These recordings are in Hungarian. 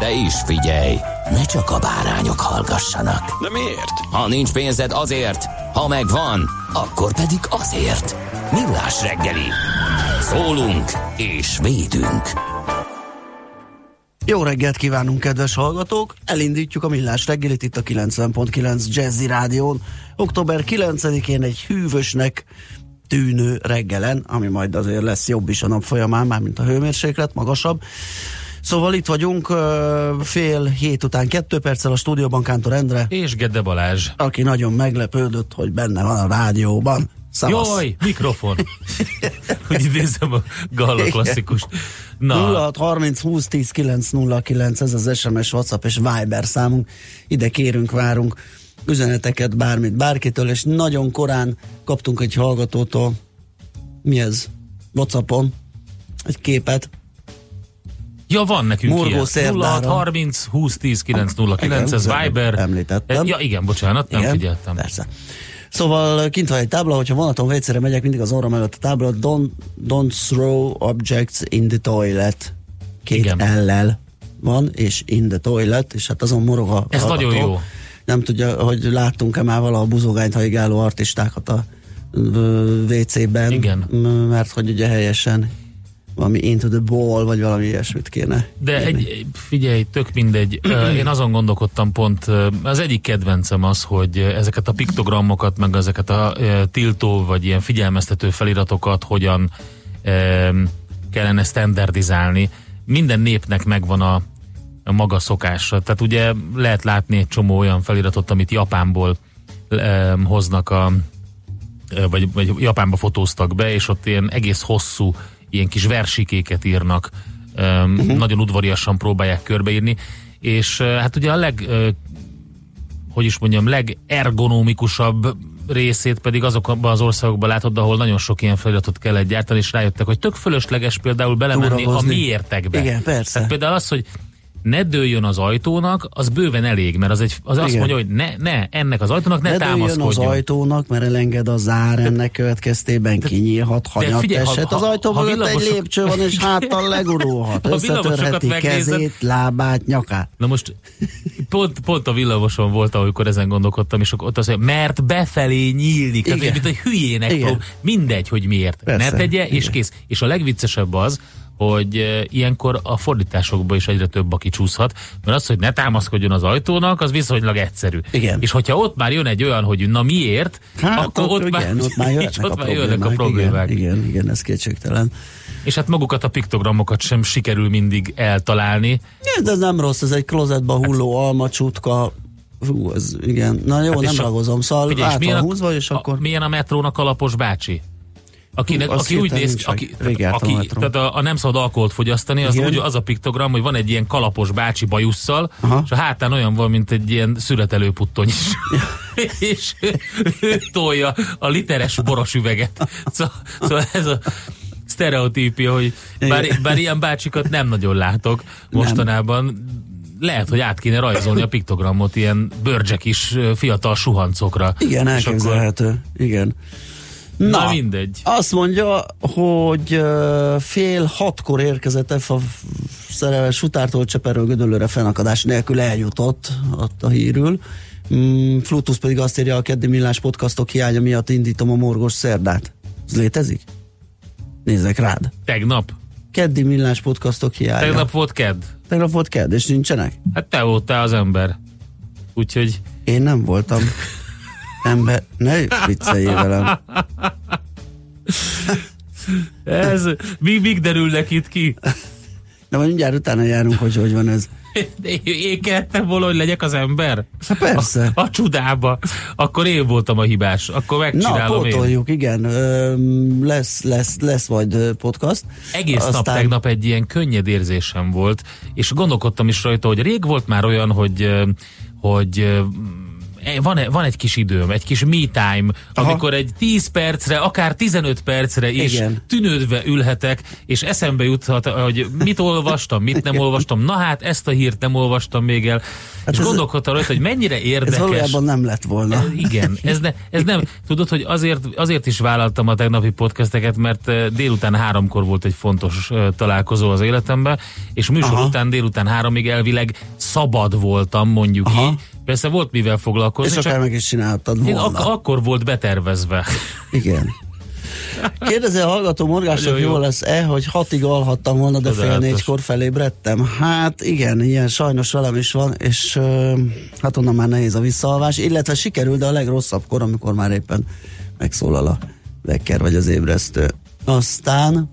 De is figyelj, ne csak a bárányok hallgassanak. De miért? Ha nincs pénzed azért, ha megvan, akkor pedig azért. Millás reggeli. Szólunk és védünk. Jó reggelt kívánunk, kedves hallgatók! Elindítjuk a millás reggelit itt a 90.9 Jazzy Rádión. Október 9-én egy hűvösnek tűnő reggelen, ami majd azért lesz jobb is a nap folyamán, már mint a hőmérséklet, magasabb. Szóval itt vagyunk fél hét után kettő perccel a stúdióban Kántor Endre. És Gedde Balázs. Aki nagyon meglepődött, hogy benne van a rádióban. Szavasz. Jaj, mikrofon! hogy idézem a Galla klasszikus. Na. 06 30 20 10 9 09, ez az SMS, WhatsApp és Viber számunk. Ide kérünk, várunk üzeneteket, bármit, bárkitől, és nagyon korán kaptunk egy hallgatótól, mi ez? Whatsappon, egy képet, Ja, van nekünk Morgó ilyen. 06 30 20 10 9 09, ez Viber. Említettem. Ja, igen, bocsánat, nem igen, figyeltem. Persze. Szóval kint van egy tábla, hogyha vonaton vécére megyek, mindig az orrom előtt a tábla, don't, don't throw objects in the toilet. Két Igen. ellel van, és in the toilet, és hát azon morog a Ez hallgató. nagyon jó. Nem tudja, hogy láttunk-e már valaha buzogányt haigáló artistákat a WC-ben, mert hogy ugye helyesen valami into the ball, vagy valami ilyesmit kéne. De írni. egy, figyelj, tök mindegy. Én azon gondolkodtam pont, az egyik kedvencem az, hogy ezeket a piktogramokat, meg ezeket a tiltó, vagy ilyen figyelmeztető feliratokat hogyan kellene standardizálni. Minden népnek megvan a, a maga szokása. Tehát ugye lehet látni egy csomó olyan feliratot, amit Japánból hoznak a vagy, vagy Japánba fotóztak be, és ott ilyen egész hosszú ilyen kis versikéket írnak, uh-huh. nagyon udvariasan próbálják körbeírni, és hát ugye a leg, hogy is mondjam, legergonomikusabb részét pedig azokban az országokban látod, ahol nagyon sok ilyen feliratot kellett gyártani, és rájöttek, hogy tök fölösleges például belemenni a Túrahozni. miértekbe. Igen, persze. Tehát például az, hogy ne dőljön az ajtónak, az bőven elég, mert az, egy, az azt mondja, hogy ne, ne, ennek az ajtónak ne, Ne dőljön az támaszkodjon. ajtónak, mert elenged a zár ennek következtében kinyílhat, hanyat figyelj, ha- ha- Az ajtó ha mögött egy villamosok- lépcső van, és háttal legurulhat. Összetörheti megnézed- kezét, lábát, nyakát. Na most pont, pont a villamoson volt, amikor ezen gondolkodtam, és ott az, hogy mert befelé nyílik. Tehát, mint egy hülyének prób- mindegy, hogy miért. Persze, ne tegye, és igen. kész. És a legviccesebb az, hogy e, ilyenkor a fordításokban is egyre több, aki csúszhat, mert az, hogy ne támaszkodjon az ajtónak, az viszonylag egyszerű. Igen. És hogyha ott már jön egy olyan, hogy na miért, Hát akkor ott, igen, már, ott már jöhetnek, ott a, már problémák. jönnek a problémák. Igen, igen, igen, ez kétségtelen. És hát magukat a piktogramokat sem sikerül mindig eltalálni. Ja, De ez nem rossz, ez egy klozetba hulló alma, csutka, Hú, ez igen. Na jó, Hát nem ragozom, szóval Figyelj, át van a- húzva, és a, akkor... Milyen a metrónak a lapos bácsi? Akinek, Hú, aki úgy néz aki, aki, tehát a, a nem szabad alkoholt fogyasztani, az úgy az a piktogram, hogy van egy ilyen kalapos bácsi bajusszal, Aha. és a hátán olyan van, mint egy ilyen születelő puttony is. és ő, tolja a literes boros üveget. Szóval, szóval ez a sztereotípia, hogy bár, bár ilyen bácsikat nem nagyon látok mostanában, lehet, hogy át kéne rajzolni a piktogramot ilyen bőrcsek is fiatal suhancokra. Igen, És akkor- elképzelhető. Igen. Na, mindegy. Azt mondja, hogy uh, fél hatkor érkezett F a szerelmes futártól Cseperről Gödöllőre fennakadás nélkül eljutott, ott a hírül. Mm, Flutus pedig azt írja, a keddi millás podcastok hiánya miatt indítom a morgos szerdát. Ez létezik? Nézzek rád. Tegnap. Keddi millás podcastok hiánya. Tegnap volt kedd. Tegnap volt kedd, és nincsenek? Hát te voltál az ember. Úgyhogy Én nem voltam ember, ne vicceljél velem. ez, míg, míg derülnek itt ki? De majd mindjárt utána járunk, hogy hogy van ez. Én, én kellettem volna, hogy legyek az ember? Hát persze. A, a csudába. Akkor én voltam a hibás. Akkor Na, megcsinálom én. pótoljuk, igen. Ö, lesz, lesz, lesz majd podcast. Egész Aztán... nap tegnap egy ilyen könnyed érzésem volt, és gondolkodtam is rajta, hogy rég volt már olyan, hogy, hogy van, van egy kis időm, egy kis me time, Aha. amikor egy 10 percre, akár 15 percre is Igen. tűnődve ülhetek, és eszembe juthat, hogy mit olvastam, mit nem olvastam. Na hát, ezt a hírt nem olvastam még el. Hát és ez- gondolkodtam rajta, hogy mennyire érdekes. Ez valójában nem lett volna. Igen, ez, ne, ez nem. Tudod, hogy azért, azért is vállaltam a tegnapi podcasteket, mert eh, délután háromkor volt egy fontos eh, találkozó az életemben, és műsor Aha. után délután háromig elvileg szabad voltam, mondjuk Aha. így. Persze volt mivel foglalkozni, És akár csak meg is csináltad volna. ak- akkor volt betervezve. Igen. Kérdezi a hallgató morgásnak, Nagyon jó. lesz-e, hogy hatig alhattam volna, de fél Csodálatos. négykor felébredtem. Hát igen, ilyen sajnos velem is van, és ö, hát onnan már nehéz a visszaalvás, illetve sikerül, de a legrosszabbkor, amikor már éppen megszólal a vekker vagy az ébresztő. Aztán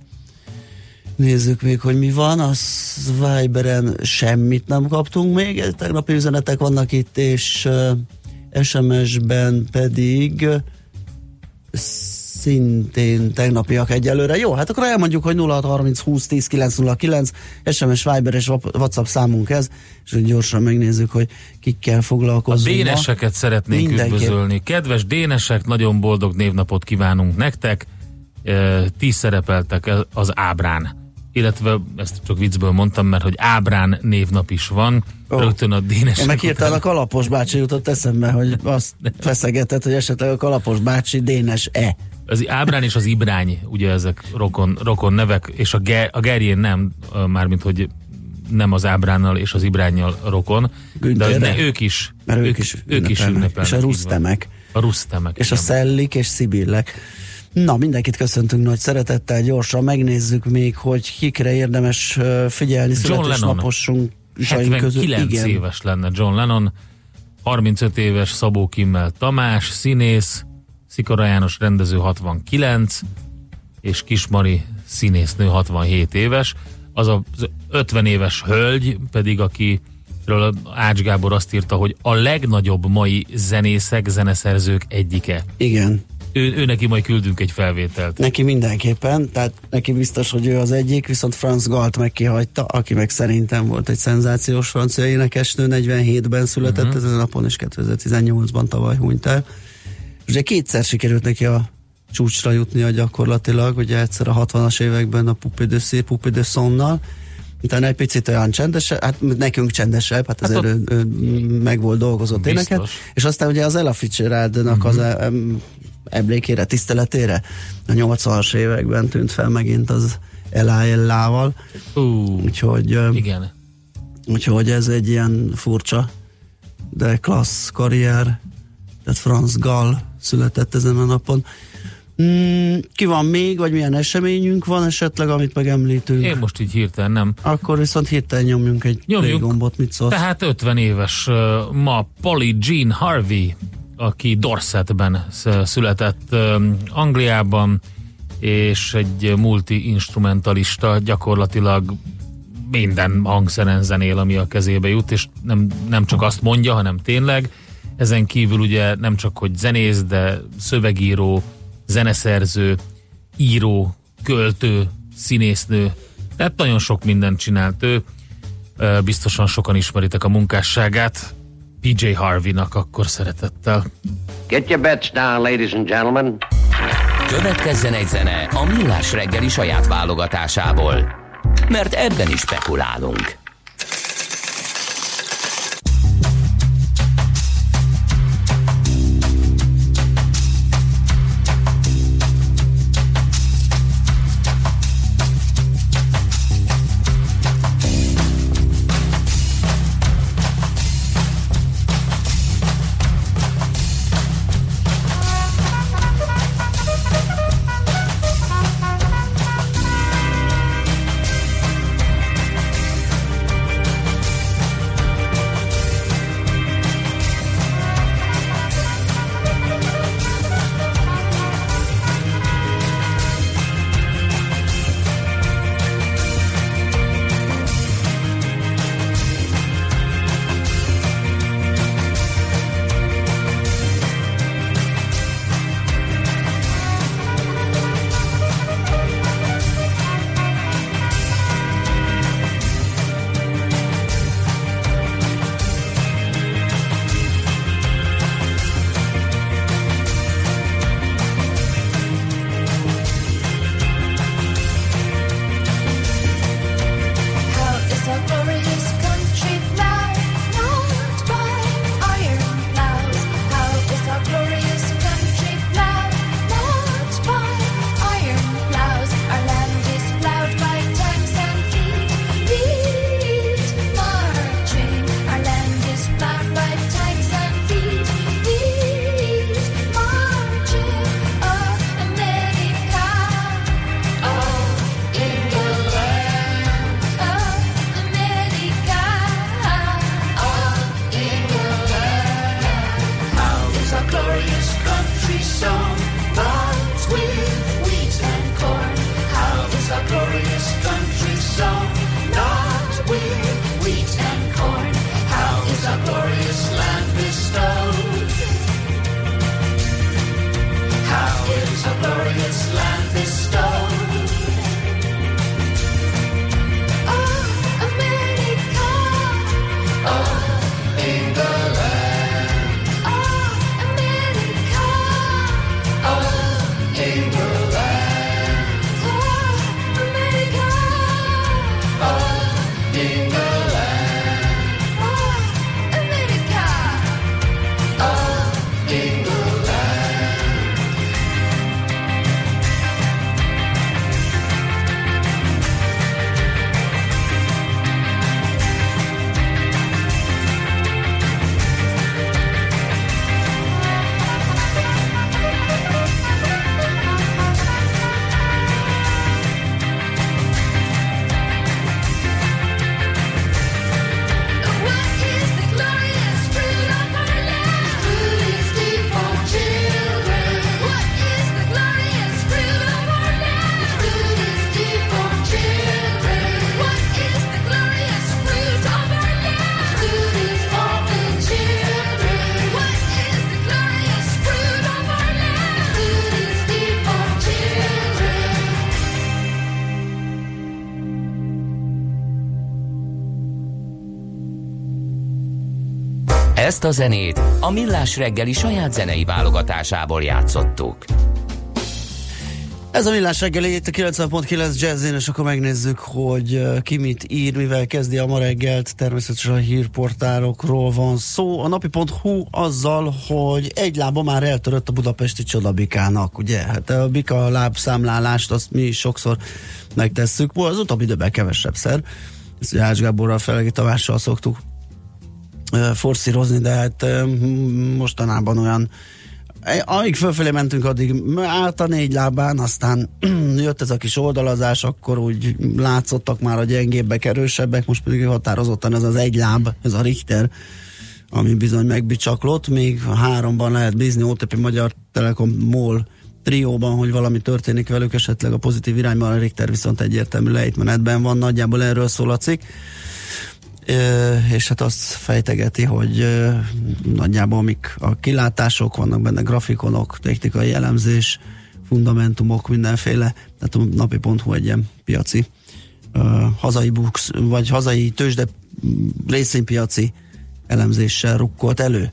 nézzük még, hogy mi van. A Viberen semmit nem kaptunk még, tegnapi üzenetek vannak itt, és SMS-ben pedig szintén tegnapiak egyelőre. Jó, hát akkor elmondjuk, hogy 0630 20 10 909 SMS, Viber és WhatsApp számunk ez, és hogy gyorsan megnézzük, hogy kikkel A foglalkozunk. ma. déneseket szeretnénk Mindenképp. üdvözölni. Kedves dénesek, nagyon boldog névnapot kívánunk nektek. Ti szerepeltek az ábrán. Illetve ezt csak viccből mondtam, mert hogy ábrán névnap is van. Ó. Rögtön a dénesek Én meg hirtelen a után. Kalapos bácsi jutott eszembe, hogy azt feszegetett, hogy esetleg a Kalapos bácsi dénes-e. Az ábrán és az ibrány, ugye ezek rokon, rokon nevek, és a, ge, a gerjén nem, mármint hogy nem az ábránnal és az ibrányjal rokon, de Güntherre? ne, ők is, Mert ők, is ők is ünnepelnek. És a rusztemek. A rusztemek. és a igen. szellik és szibillek. Na, mindenkit köszöntünk nagy szeretettel, gyorsan megnézzük még, hogy kikre érdemes figyelni születésnaposunk közül. 79 Igen. éves lenne John Lennon, 35 éves Szabó Kimmel Tamás, színész, Szikora János rendező 69, és Kismari színésznő 67 éves. Az az 50 éves hölgy pedig, akiről Ács Gábor azt írta, hogy a legnagyobb mai zenészek, zeneszerzők egyike. Igen, Ő, ő neki majd küldünk egy felvételt. neki mindenképpen, tehát neki biztos, hogy ő az egyik, viszont Franz Galt meg kihagyta, aki meg szerintem volt egy szenzációs francia énekesnő, 47-ben született Mhm. uh-huh. ezen a napon, és 2018-ban tavaly hunyt el. Ugye kétszer sikerült neki a csúcsra jutnia gyakorlatilag, ugye egyszer a 60-as években a Poupée de Cire, Poupée de Sonnal, utána egy picit olyan csendesebb, hát nekünk csendesebb, hát azért ott- ő, ő meg volt dolgozott Biztos. Mhm. éneket, és aztán ugye az Ella Fitzgeraldnak az em, emlékére, tiszteletére a 80-as években tűnt fel megint az Ella Ú, úgyhogy, igen. úgyhogy ez egy ilyen furcsa, de klassz karrier, tehát Franz Gall született ezen a napon. Mm, ki van még, vagy milyen eseményünk van esetleg, amit megemlítünk? Én most így hirtelen nem. Akkor viszont hirtelen nyomjunk egy Nyomjuk. gombot, mit szólsz? Tehát 50 éves ma Polly Jean Harvey, aki Dorsetben sz- született Angliában, és egy multi-instrumentalista, gyakorlatilag minden hangszeren zenél, ami a kezébe jut, és nem, nem csak azt mondja, hanem tényleg. Ezen kívül ugye nem csak, hogy zenész, de szövegíró, zeneszerző, író, költő, színésznő, tehát nagyon sok mindent csinált ő. Biztosan sokan ismeritek a munkásságát. PJ Harvey-nak akkor szeretettel. Get your bets down, ladies and gentlemen. Következzen egy zene a Millás reggeli saját válogatásából. Mert ebben is spekulálunk. A zenét a Millás reggeli saját zenei válogatásából játszottuk. Ez a millás reggeli, itt a 90.9 Jazzin, és akkor megnézzük, hogy ki mit ír, mivel kezdi a ma reggelt. Természetesen a hírportálokról van szó. A napi.hu azzal, hogy egy lába már eltörött a budapesti csodabikának, ugye? Hát a bika lábszámlálást azt mi sokszor megtesszük. Az utóbbi időben kevesebb szer. Ezt Ács Gáborral, Felegi Tamással szoktuk forszírozni, de hát mostanában olyan amíg fölfelé mentünk, addig állt a négy lábán, aztán jött ez a kis oldalazás, akkor úgy látszottak már a gyengébbek, erősebbek, most pedig határozottan ez az egy láb, ez a Richter, ami bizony megbicsaklott, még háromban lehet bízni, OTP Magyar Telekom MOL trióban, hogy valami történik velük, esetleg a pozitív irányban, a Richter viszont egyértelmű lejtmenetben van, nagyjából erről szól a cikk és hát azt fejtegeti, hogy nagyjából mik a kilátások, vannak benne grafikonok, technikai elemzés, fundamentumok, mindenféle, tehát a napi.hu egy ilyen piaci hazai books, vagy hazai tőzsde részvénypiaci elemzéssel rukkolt elő.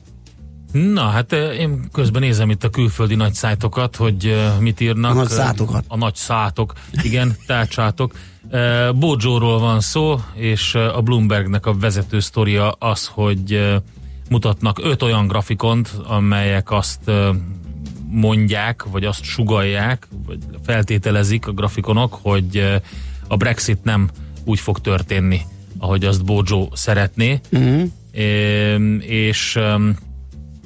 Na, hát én közben nézem itt a külföldi nagy szájtokat, hogy mit írnak. A nagy szátokat. A nagy szátok, igen, tárcsátok. Bojóról van szó, és a Bloombergnek a vezető sztoria az, hogy mutatnak öt olyan grafikont, amelyek azt mondják, vagy azt sugalják, vagy feltételezik a grafikonok, hogy a Brexit nem úgy fog történni, ahogy azt Bojo szeretné. Uh-huh. És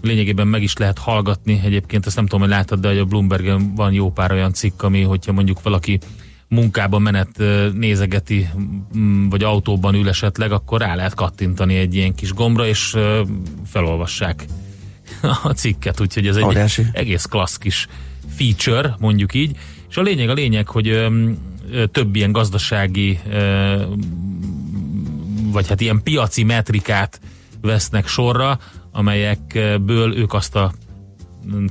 lényegében meg is lehet hallgatni. Egyébként ezt nem tudom, hogy láttad, de a Bloombergen van jó pár olyan cikk, ami, hogyha mondjuk valaki munkába menet nézegeti, vagy autóban ül esetleg, akkor rá lehet kattintani egy ilyen kis gombra, és felolvassák a cikket, úgyhogy ez egy Óriási. egész klassz kis feature, mondjuk így. És a lényeg a lényeg, hogy több ilyen gazdasági, vagy hát ilyen piaci metrikát vesznek sorra, amelyekből ők azt a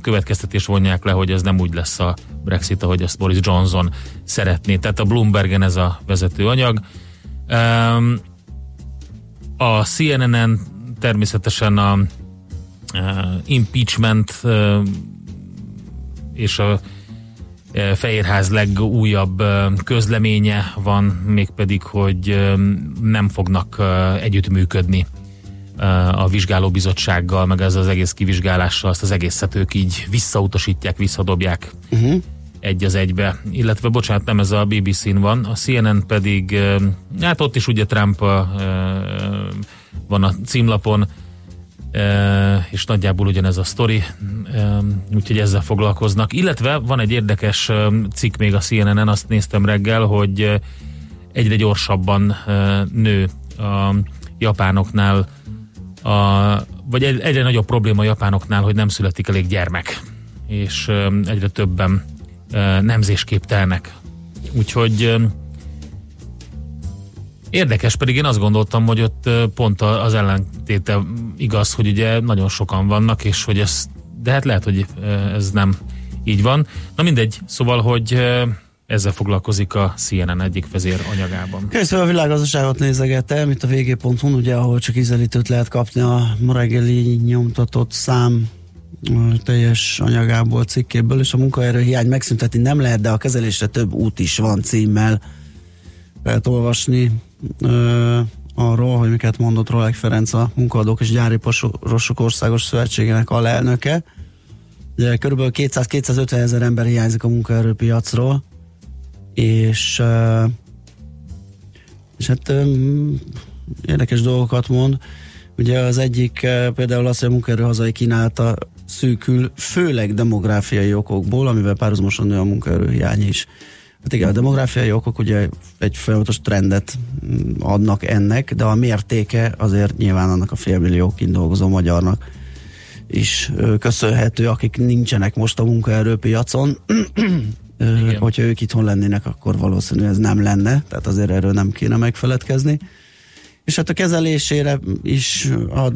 következtetés vonják le, hogy ez nem úgy lesz a Brexit, ahogy ezt Boris Johnson szeretné. Tehát a Bloombergen ez a vezető anyag. A CNN-en természetesen a impeachment és a Fehérház legújabb közleménye van, mégpedig, hogy nem fognak együttműködni a vizsgálóbizottsággal, meg ez az egész kivizsgálással, azt az egészet ők így visszautasítják, visszadobják uh-huh. egy az egybe. Illetve, bocsánat, nem ez a BBC-n van, a CNN pedig, hát ott is ugye Trump van a címlapon, és nagyjából ugyanez a sztori, úgyhogy ezzel foglalkoznak. Illetve van egy érdekes cikk még a CNN-en, azt néztem reggel, hogy egyre gyorsabban nő a japánoknál a, vagy egyre nagyobb probléma a japánoknál, hogy nem születik elég gyermek, és egyre többen nemzésképtelnek. Úgyhogy érdekes, pedig én azt gondoltam, hogy ott pont az ellentéte igaz, hogy ugye nagyon sokan vannak, és hogy ez, de hát lehet, hogy ez nem így van. Na mindegy, szóval, hogy ezzel foglalkozik a CNN egyik vezér anyagában. Köszönöm a világgazdaságot nézegetem, itt a vg.hu, ugye, ahol csak ízelítőt lehet kapni a ma reggeli nyomtatott szám teljes anyagából, cikkéből, és a munkaerő hiány megszüntetni nem lehet, de a kezelésre több út is van címmel. Lehet olvasni ö, arról, hogy miket mondott Rolek Ferenc a munkaadók és gyári pasok országos szövetségének alelnöke. Ugye kb. 200-250 ezer ember hiányzik a munkaerőpiacról, és, és hát érdekes dolgokat mond. Ugye az egyik például az, hogy a munkaerő hazai kínálta szűkül, főleg demográfiai okokból, amivel párhuzamosan nő a munkaerőhiány is. Hát igen, a demográfiai okok ugye egy folyamatos trendet mm, adnak ennek, de a mértéke azért nyilván annak a félmillió kint dolgozó magyarnak is köszönhető, akik nincsenek most a munkaerőpiacon. Igen. Hogyha ők itthon lennének, akkor valószínűleg ez nem lenne, tehát azért erről nem kéne megfeledkezni. És hát a kezelésére is a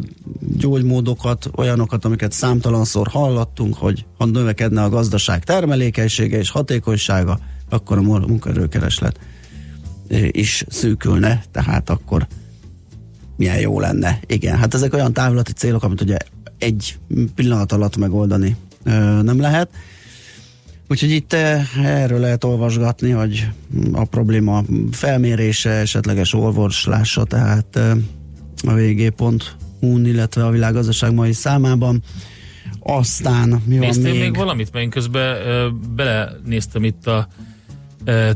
gyógymódokat, olyanokat, amiket számtalanszor hallottunk, hogy ha növekedne a gazdaság termelékenysége és hatékonysága, akkor a munkaerőkereslet is szűkülne, tehát akkor milyen jó lenne. Igen, hát ezek olyan távlati célok, amit ugye egy pillanat alatt megoldani nem lehet. Úgyhogy itt erről lehet olvasgatni, hogy a probléma felmérése, esetleges orvoslása, tehát a vg.hu-n, illetve a világgazdaság mai számában. Aztán mi van Néztél még? még valamit? Mert én közben ö, belenéztem itt a ö,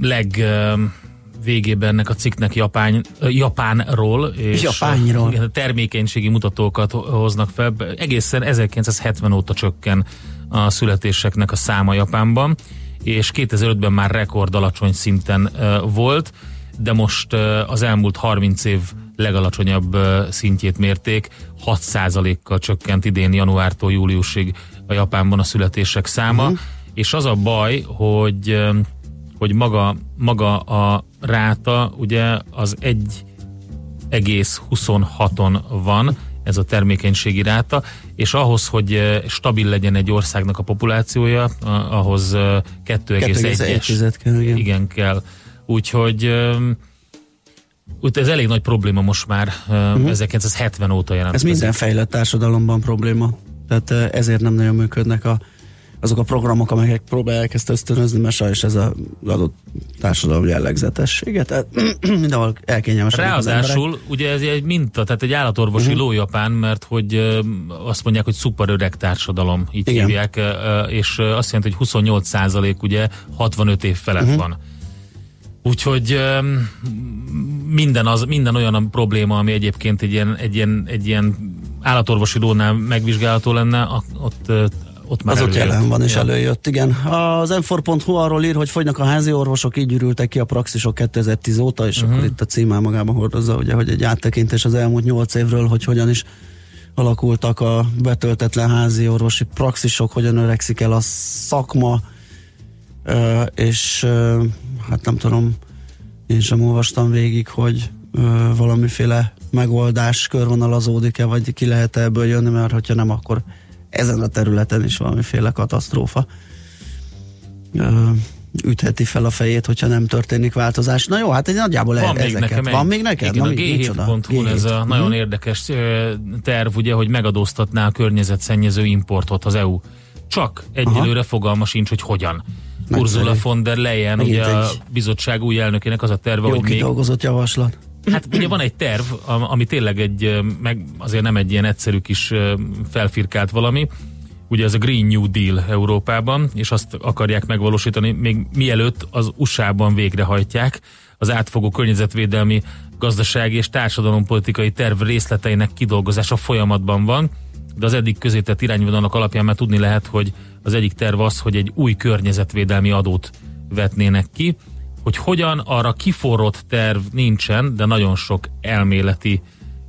leg ö, végében ennek a cikknek Japán, Japánról. És Japánról. Igen, a termékenységi mutatókat ho- hoznak fel. Egészen 1970 óta csökken a születéseknek a száma Japánban, és 2005-ben már rekord alacsony szinten volt, de most az elmúlt 30 év legalacsonyabb szintjét mérték, 6%-kal csökkent idén januártól júliusig a Japánban a születések száma, uh-huh. és az a baj, hogy hogy maga, maga a ráta ugye az 1,26-on van, ez a termékenységi ráta, és ahhoz, hogy eh, stabil legyen egy országnak a populációja, ahhoz eh, 2,1-es 2,1 kell, igen. igen kell. Úgyhogy úgy ez elég nagy probléma most már, uh-huh. 1970 óta Ez jelentkezik. minden fejlett társadalomban probléma. Tehát eh, ezért nem nagyon működnek a, azok a programok, amelyek próbálják ezt ösztönözni, mert sajnos ez az adott társadalom jellegzetessége. Tehát mindenhol elkényelmesedik az. Ráadásul ugye ez egy minta, tehát egy állatorvosi uh-huh. lójapán, mert hogy azt mondják, hogy szuper öreg társadalom, így Igen. hívják, és azt jelenti, hogy 28 százalék ugye 65 év felett uh-huh. van. Úgyhogy minden, az, minden olyan a probléma, ami egyébként egy ilyen, egy ilyen, egy ilyen állatorvosi lónál megvizsgálható lenne, ott, ott már Az ott jelen van és Ja. előjött, igen. Az m arról ír, hogy fogynak a házi orvosok, így ürültek ki a praxisok 2010 óta, és Mhm. uh-huh. akkor itt a címál magában hordozza, ugye, hogy egy áttekintés az elmúlt 8 évről, hogy hogyan is alakultak a betöltetlen házi orvosi praxisok, hogyan öregszik el a szakma, és hát nem tudom, én sem olvastam végig, hogy valamiféle megoldás körvonalazódik-e, vagy ki lehet ebből jönni, mert hogyha nem, akkor ezen a területen is valamiféle katasztrófa ütheti fel a fejét, hogyha nem történik változás. Na jó, hát egy nagyjából Van még ezeket. nekem egy, Van még neked? Igen, Na, a mi- micsoda? G7.hu ez a G7. nagyon Mhm. érdekes terv, ugye, hogy megadóztatná a környezetszennyező importot az EU. Csak egyelőre fogalma sincs, hogy hogyan. Nagyszerű. Ursula von der Leyen, Megint ugye a egy- bizottság új elnökének az a terve, Jó hogy még javaslat. Hát ugye van egy terv, am- ami tényleg egy, meg azért nem egy ilyen egyszerű kis felfirkált valami, ugye ez a Green New Deal Európában, és azt akarják megvalósítani, még mielőtt az USA-ban végrehajtják az átfogó környezetvédelmi, gazdasági és társadalompolitikai terv részleteinek kidolgozása folyamatban van, de az eddig közétett irányvonalak alapján már tudni lehet, hogy az egyik terv az, hogy egy új környezetvédelmi adót vetnének ki, hogy hogyan arra kiforrott terv nincsen, de nagyon sok elméleti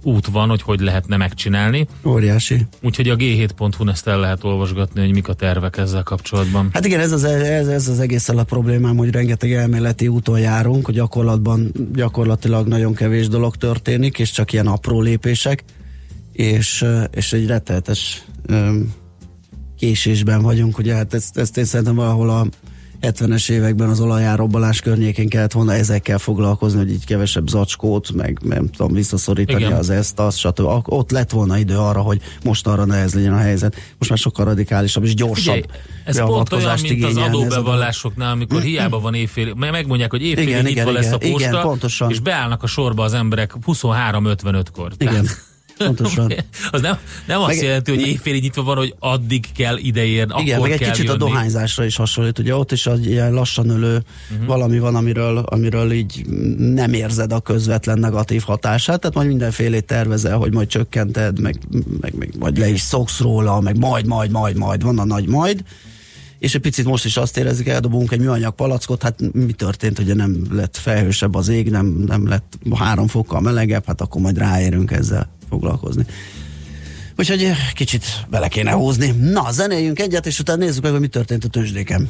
út van, hogy hogy lehetne megcsinálni. Óriási. Úgyhogy a g7.hu-n ezt el lehet olvasgatni, hogy mik a tervek ezzel kapcsolatban. Hát igen, ez az, ez, ez az egészen a problémám, hogy rengeteg elméleti úton járunk, hogy gyakorlatban gyakorlatilag nagyon kevés dolog történik, és csak ilyen apró lépések, és, és egy rettenetes öm, késésben vagyunk, ugye hát ezt, ezt én szerintem valahol a 70-es években az olajárobbalás környékén kellett volna ezekkel foglalkozni, hogy így kevesebb zacskót, meg nem tudom, visszaszorítani Igen. az ezt, azt, stb. Ott lett volna idő arra, hogy most arra ne ez legyen a helyzet. Most már sokkal radikálisabb és gyorsabb Figyelj, ez pont olyan, mint az adóbevallásoknál, amikor hiába van éjfél, meg- megmondják, hogy éjfélig Igen, nyitva igen, lesz a posta, igen, pontosan. és beállnak a sorba az emberek 23.55-kor. Igen, pontosan. Az nem, nem azt Meg- jelenti, hogy éjfélig nyitva van, hogy addig kell ideérni, Igen, akkor meg egy kicsit jönni. a dohányzásra is hasonlít, ugye ott is egy ilyen lassan ölő uh-huh. valami van, amiről, amiről így nem érzed a közvetlen negatív hatását, tehát majd mindenfélét tervezel, hogy majd csökkented, meg, meg, meg majd le is szoksz róla, meg majd, majd, majd, majd, van a nagy majd, és egy picit most is azt érezzük, eldobunk egy műanyag palackot, hát mi történt, ugye nem lett felhősebb az ég, nem, nem lett három fokkal melegebb, hát akkor majd ráérünk ezzel foglalkozni. Úgyhogy eh, kicsit bele kéne húzni. Na, zenéljünk egyet, és utána nézzük meg, hogy mi történt a tőzsdéken.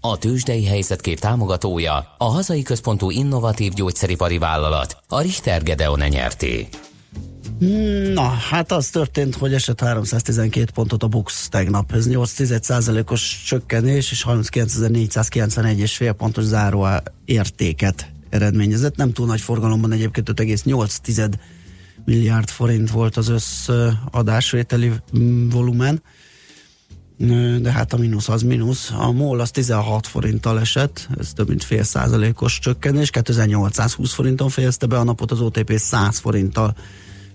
A Tősdei helyzetkép támogatója a hazai központú innovatív gyógyszeripari vállalat, a Richter Gedeon nyerté. Na, hát az történt, hogy esett 312 pontot a Bux tegnap. Ez 8 os csökkenés és 39.491 és fél pontos záró értéket eredményezett. Nem túl nagy forgalomban egyébként 5,8 milliárd forint volt az összadásvételi volumen. De hát a mínusz az mínusz. A MOL az 16 forinttal esett, ez több mint fél százalékos csökkenés, 2820 forinton fejezte be a napot, az OTP 100 forinttal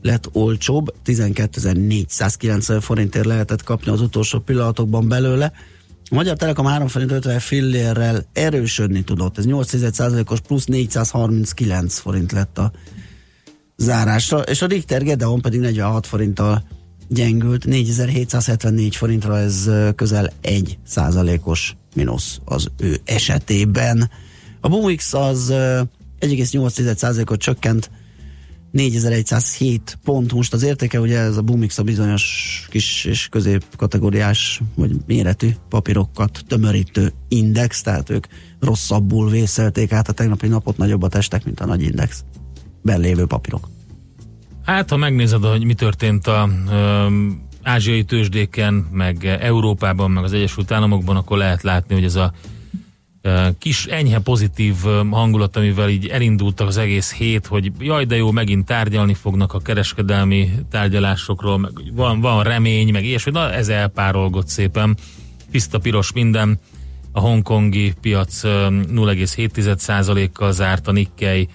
lett olcsóbb, 12.490 forintért lehetett kapni az utolsó pillanatokban belőle. A Magyar Telekom 3 forint 50 fillérrel erősödni tudott, ez 8%-os plusz 439 forint lett a zárásra, és a Richter Gedeon pedig 46 forinttal gyengült, 4774 forintra, ez közel 1 százalékos mínusz az ő esetében. A Bumix az ö, 1,8 százalékot csökkent, 4107 pont most az értéke, ugye ez a Bumix a bizonyos kis és közép kategóriás, vagy méretű papírokat tömörítő index, tehát ők rosszabbul vészelték át a tegnapi napot, nagyobb a mint a nagy index. lévő papírok. Hát, ha megnézed, hogy mi történt a um, ázsiai tőzsdéken, meg Európában, meg az Egyesült Államokban, akkor lehet látni, hogy ez a kis enyhe pozitív hangulat, amivel így elindultak az egész hét, hogy jaj, de jó, megint tárgyalni fognak a kereskedelmi tárgyalásokról, meg van, van remény, meg ilyesmi, na ez elpárolgott szépen, tiszta piros minden, a hongkongi piac um, 0,7%-kal zárt, a Nikkei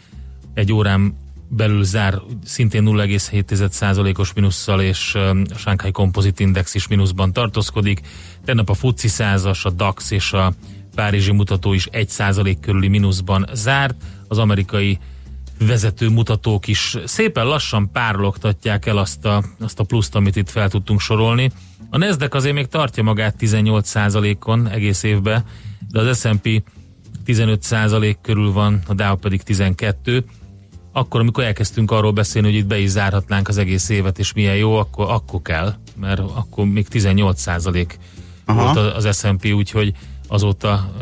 egy órán belül zár szintén 0,7%-os minusszal, és um, a Shanghai Composite Index is mínuszban tartózkodik. Tegnap a FUCI százas, a DAX és a Párizsi mutató is 1% körüli mínuszban zárt. Az amerikai vezető mutatók is szépen lassan párologtatják el azt a, azt a pluszt, amit itt fel tudtunk sorolni. A Nasdaq azért még tartja magát 18%-on egész évben, de az S&P 15% körül van, a Dow pedig 12 akkor, amikor elkezdtünk arról beszélni, hogy itt be is zárhatnánk az egész évet, és milyen jó, akkor, akkor kell, mert akkor még 18 százalék volt az S&P, úgyhogy azóta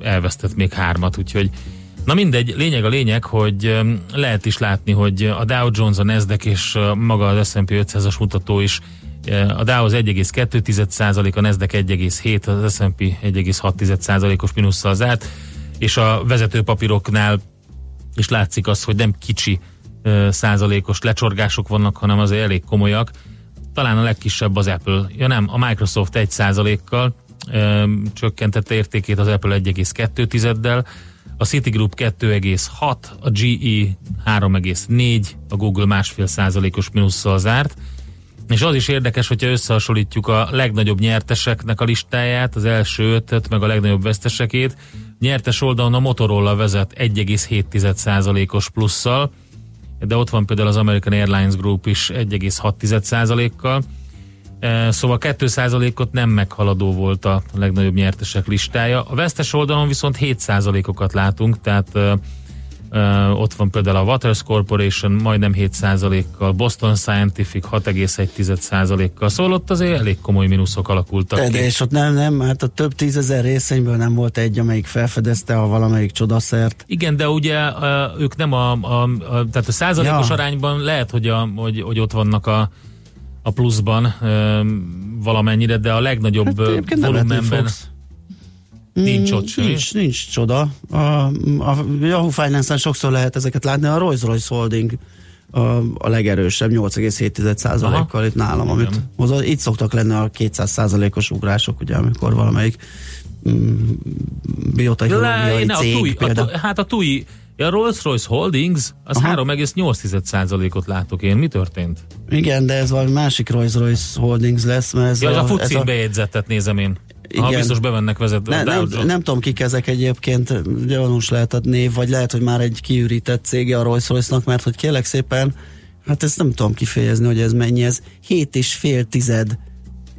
elvesztett még hármat, úgyhogy Na mindegy, lényeg a lényeg, hogy lehet is látni, hogy a Dow Jones, a Nasdaq és maga az S&P 500-as mutató is a Dow az 1,2% a Nasdaq 1,7, az S&P 1,6 százalékos mínusszal zárt, és a vezetőpapíroknál és látszik az, hogy nem kicsi ö, százalékos lecsorgások vannak, hanem azért elég komolyak. Talán a legkisebb az Apple. Ja nem, a Microsoft 1 százalékkal csökkentette értékét, az Apple 1,2-del, a Citigroup 2,6, a GE 3,4, a Google másfél százalékos mínusszal zárt. És az is érdekes, hogyha összehasonlítjuk a legnagyobb nyerteseknek a listáját, az első ötöt, meg a legnagyobb vesztesekét, nyertes oldalon a Motorola vezet 1,7%-os plusszal, de ott van például az American Airlines Group is 1,6%-kal. E, Szóval 2%-ot nem meghaladó volt a legnagyobb nyertesek listája. A vesztes oldalon viszont 7%-okat látunk, tehát e, ott van például a Waters Corporation majdnem 7%-kal, Boston Scientific 6,1%-kal, szóval ott azért elég komoly mínuszok alakultak De, ki. de és ott nem, nem, hát a több tízezer részényből nem volt egy, amelyik felfedezte a valamelyik csodaszert. Igen, de ugye ö, ők nem a, a, a tehát a százalékos Ja. arányban lehet, hogy, a, hogy, hogy ott vannak a, a pluszban ö, valamennyire, de a legnagyobb Hát volumenben fogsz. Nincs Mm, ott semmi. Nincs, nincs csoda. A, a Yahoo Finance-en sokszor lehet ezeket látni, a Rolls-Royce Holding a, a legerősebb, 8,7%-kal itt nálam, amit Igen. hozzá, itt szoktak lenni a 200%-os ugrások, ugye, amikor valamelyik mm, biotechnológiai Ne, a cég TUI, a, például. tu- hát a TUI, a Rolls-Royce Holdings, az Aha. 3,8%-ot látok én. Mi történt? Igen, de ez valami másik Rolls-Royce Holdings lesz, mert ez Ja, ez a ez futcin bejegyzettet nézem én. Ha Igen. biztos bevennek vezető. Ne, nem, nem tudom, kik ezek egyébként, gyanús lehet a név, vagy lehet, hogy már egy kiürített cége a rolls royce mert hogy kérlek szépen, hát ezt nem tudom kifejezni, hogy ez mennyi, ez 7,5 tized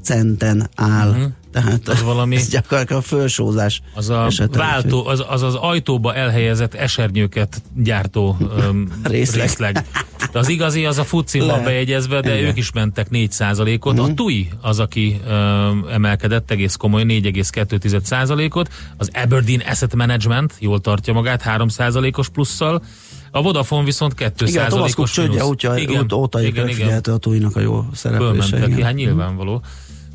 centen áll. Uh-huh. Tehát Mhm. Az valami- ez gyakorlatilag a felsózás Az a esete, váltó, az, az az ajtóba elhelyezett esernyőket gyártó um, Részleg. részleg. De az igazi, az a futcin van bejegyezve, de Igen. ők is mentek 4%-ot. Mhm. A TUI az, aki um, emelkedett egész komoly 4,2%-ot. Az Aberdeen Asset Management jól tartja magát 3%-os plusszal. A Vodafone viszont 2%-os Igen, Cook csődje útja, Igen, óta igen, igen. a túlnak a jó szereplése. Fölmentek ki, igen. hát nyilvánvaló.